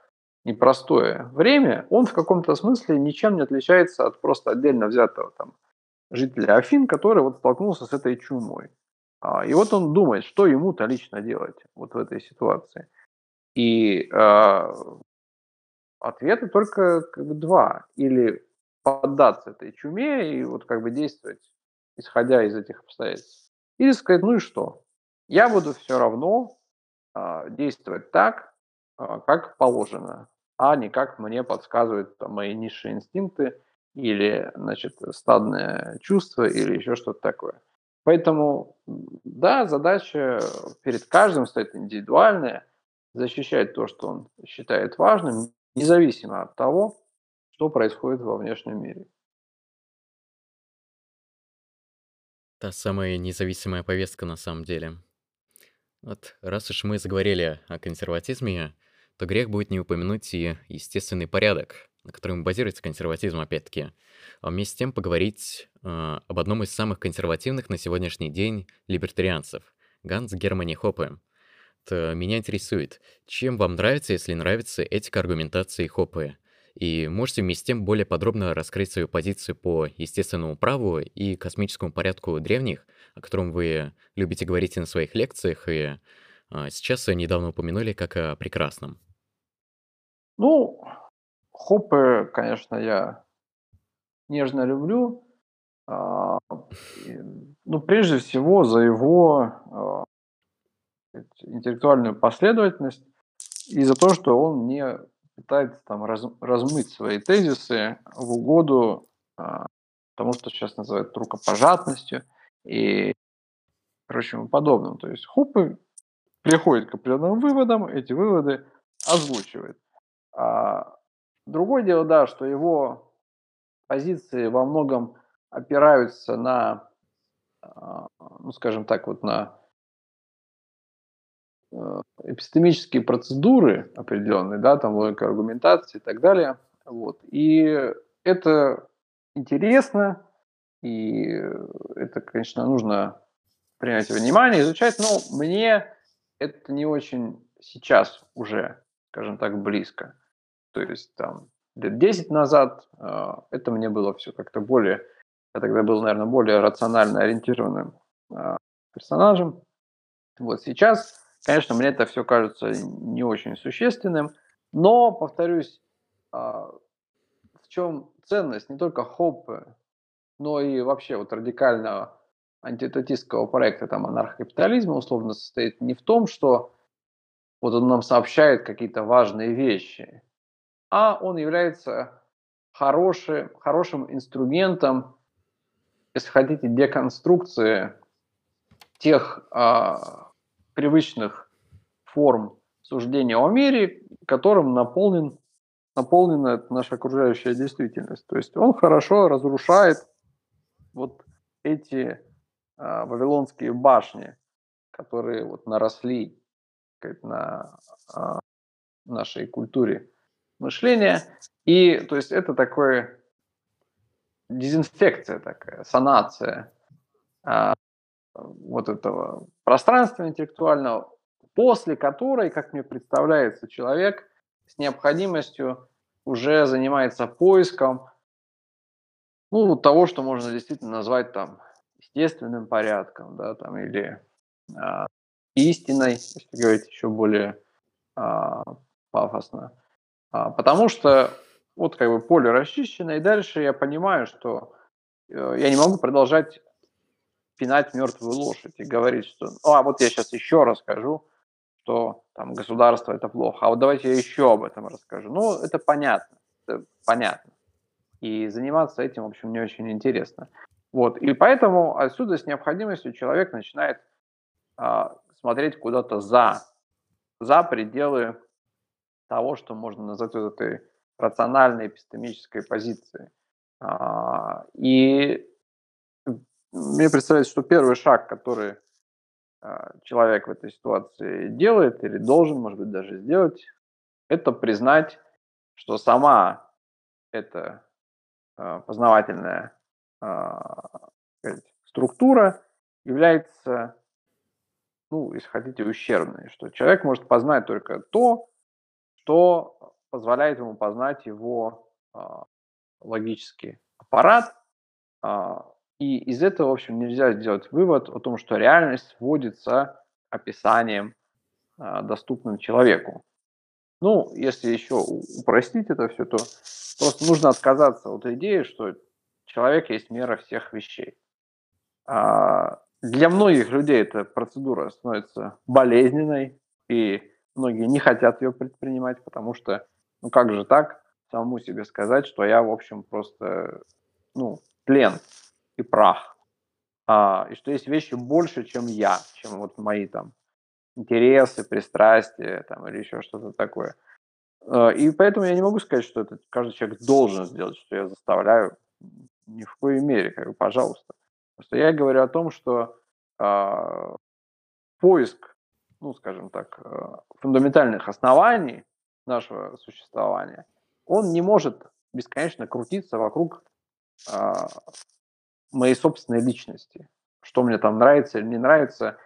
непростое время, он в каком-то смысле ничем не отличается от просто отдельно взятого там жителя Афин, который вот столкнулся с этой чумой. А, и вот он думает, что ему-то лично делать вот в этой ситуации. И э, ответы только как бы два. Или поддаться этой чуме и вот как бы действовать, исходя из этих обстоятельств. Или сказать, ну и что? Я буду все равно э, действовать так, э, как положено, а не как мне подсказывают там, мои низшие инстинкты или, значит, стадное чувство или еще что-то такое. Поэтому, да, задача перед каждым стоит индивидуальная, защищать то, что он считает важным, независимо от того, что происходит во внешнем мире. Та самая независимая повестка на самом деле. Вот раз уж мы заговорили о консерватизме, то грех будет не упомянуть и естественный порядок, на котором базируется консерватизм опять-таки. А вместе с тем поговорить э, об одном из самых консервативных на сегодняшний день либертарианцев — Ганс Германи Хоппе. То меня интересует, чем вам нравится, если нравится этика аргументации Хоппе? И можете вместе с тем более подробно раскрыть свою позицию по естественному праву и космическому порядку древних, о котором вы любите говорить на своих лекциях, и а, сейчас недавно упомянули как о прекрасном. Ну, Хоппе, конечно, я нежно люблю. А, ну, прежде всего, за его а, интеллектуальную последовательность и за то, что он не пытается там раз, размыть свои тезисы в угоду а, тому, что сейчас называют рукопожатностью и прочему подобному. То есть Хупы приходит к определенным выводам, эти выводы озвучивает. А другое дело, да, что его позиции во многом опираются на, а, ну, скажем так, вот на эпистемические процедуры определенные, да, там логика аргументации и так далее. Вот. И это интересно, и это, конечно, нужно принять во внимание, изучать, но мне это не очень сейчас уже, скажем так, близко. То есть там лет 10 назад э, это мне было все как-то более, я тогда был, наверное, более рационально ориентированным э, персонажем. Вот сейчас Конечно, мне это все кажется не очень существенным, но, повторюсь, а, в чем ценность не только Хоппе, но и вообще вот радикального антитетистского проекта там анархокапитализма условно состоит не в том, что вот он нам сообщает какие-то важные вещи, а он является хороший, хорошим инструментом, если хотите, деконструкции тех а, привычных форм суждения о мире, которым наполнен, наполнена наша окружающая действительность. То есть он хорошо разрушает вот эти а, вавилонские башни, которые вот наросли сказать, на а, нашей культуре мышления. И то есть это такое дезинфекция такая, санация а, вот этого пространства интеллектуального, после которой, как мне представляется, человек с необходимостью уже занимается поиском ну, того, что можно действительно назвать там естественным порядком, да, там, или э, истиной, если говорить еще более а, пафосно. А, потому что вот как бы поле расчищено, и дальше я понимаю, что э, я не могу продолжать пинать мертвую лошадь и говорить, что «Ну, а вот я сейчас еще расскажу, что там государство это плохо, а вот давайте я еще об этом расскажу. Ну, это понятно, это понятно. И заниматься этим, в общем, не очень интересно. Вот. И поэтому отсюда с необходимостью человек начинает а, смотреть куда-то за, за пределы того, что можно назвать вот этой рациональной эпистемической позиции. А, и мне представляется, что первый шаг, который а, человек в этой ситуации делает или должен, может быть, даже сделать, это признать, что сама эта а, познавательная сказать, структура является, ну, если хотите, ущербной, что человек может познать только то, что позволяет ему познать его а, логический аппарат. И из этого, в общем, нельзя сделать вывод о том, что реальность сводится описанием, а, доступным человеку. Ну, если еще упростить это все, то просто нужно отказаться от идеи, что человек есть мера всех вещей. А, для многих людей эта процедура становится болезненной, и многие не хотят ее предпринимать, потому что, ну как же так, самому себе сказать, что я, в общем, просто, ну, тлен и прах. А, и что есть вещи больше, чем я, чем вот мои там интересы, пристрастия там, или еще что-то такое. А, и поэтому я не могу сказать, что это каждый человек должен сделать, что я заставляю. Ни в коей мере, как бы, пожалуйста. Просто я говорю о том, что э, поиск ну, скажем так, э, фундаментальных оснований нашего существования, он не может бесконечно крутиться вокруг а, моей собственной личности. Что мне там нравится или не нравится,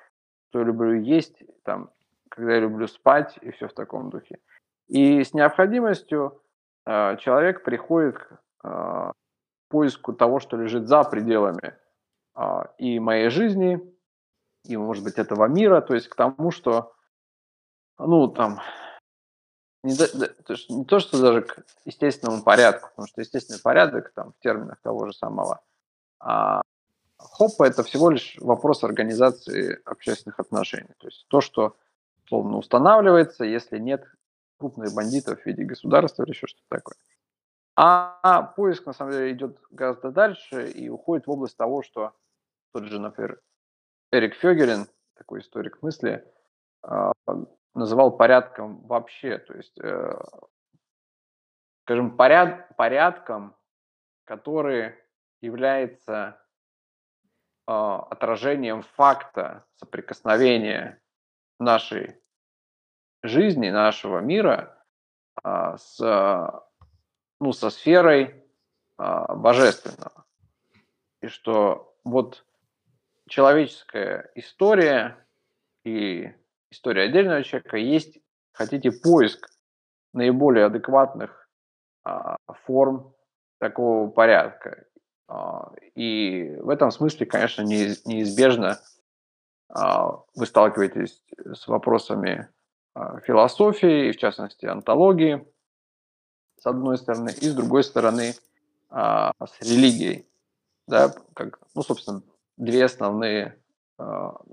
что я люблю есть, там, когда я люблю спать и все в таком духе. И с необходимостью э, человек приходит к э, поиску того, что лежит за пределами э, и моей жизни, и, может быть, этого мира, то есть к тому, что, ну, там, не, то, не то, что даже к естественному порядку, потому что естественный порядок, там, в терминах того же самого а, Хоппа, это всего лишь вопрос организации общественных отношений. То есть то, что, словно, устанавливается, если нет крупных бандитов в виде государства или еще что-то такое. А поиск, на самом деле, идет гораздо дальше и уходит в область того, что тот же, например, Эрик Фёгерин, такой историк мысли, а, называл порядком вообще, то есть, э, скажем, поряд, порядком, который является а, отражением факта соприкосновения нашей жизни, нашего мира а, с, ну, со сферой божественного. И что вот человеческая история и история отдельного человека есть, хотите, поиск наиболее адекватных а, форм такого порядка. А, и в этом смысле, конечно, неизбежно а, вы сталкиваетесь с вопросами а, философии, и в частности антологии, с одной стороны, и с другой стороны с религией. Да, как, ну, собственно, две основные, так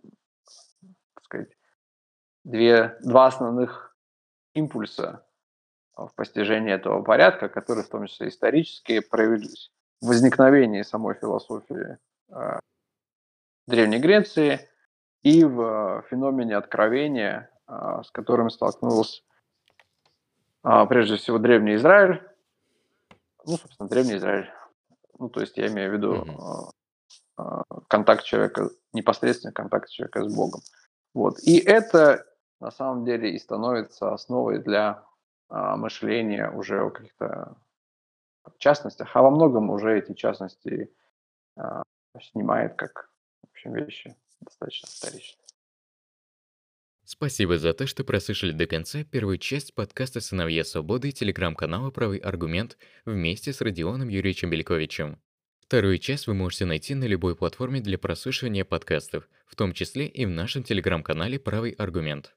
сказать, две, два основных импульса в постижении этого порядка, которые в том числе исторически проявились возникновении самой философии э, Древней Греции и в феномене откровения, э, с которым столкнулся э, прежде всего Древний Израиль, ну, собственно, Древний Израиль. Ну, то есть я имею в виду mm-hmm контакт человека, непосредственный контакт человека с Богом. Вот. И это на самом деле и становится основой для мышления уже о каких-то частностях, а во многом уже эти частности а, снимает как в общем, вещи достаточно вторичные. Спасибо за то, что прослушали до конца первую часть подкаста «Сыновья свободы» телеграм-канала «Правый аргумент» вместе с Родионом Юрьевичем Бельковичем. Вторую часть вы можете найти на любой платформе для прослушивания подкастов, в том числе и в нашем телеграм-канале «Правый аргумент».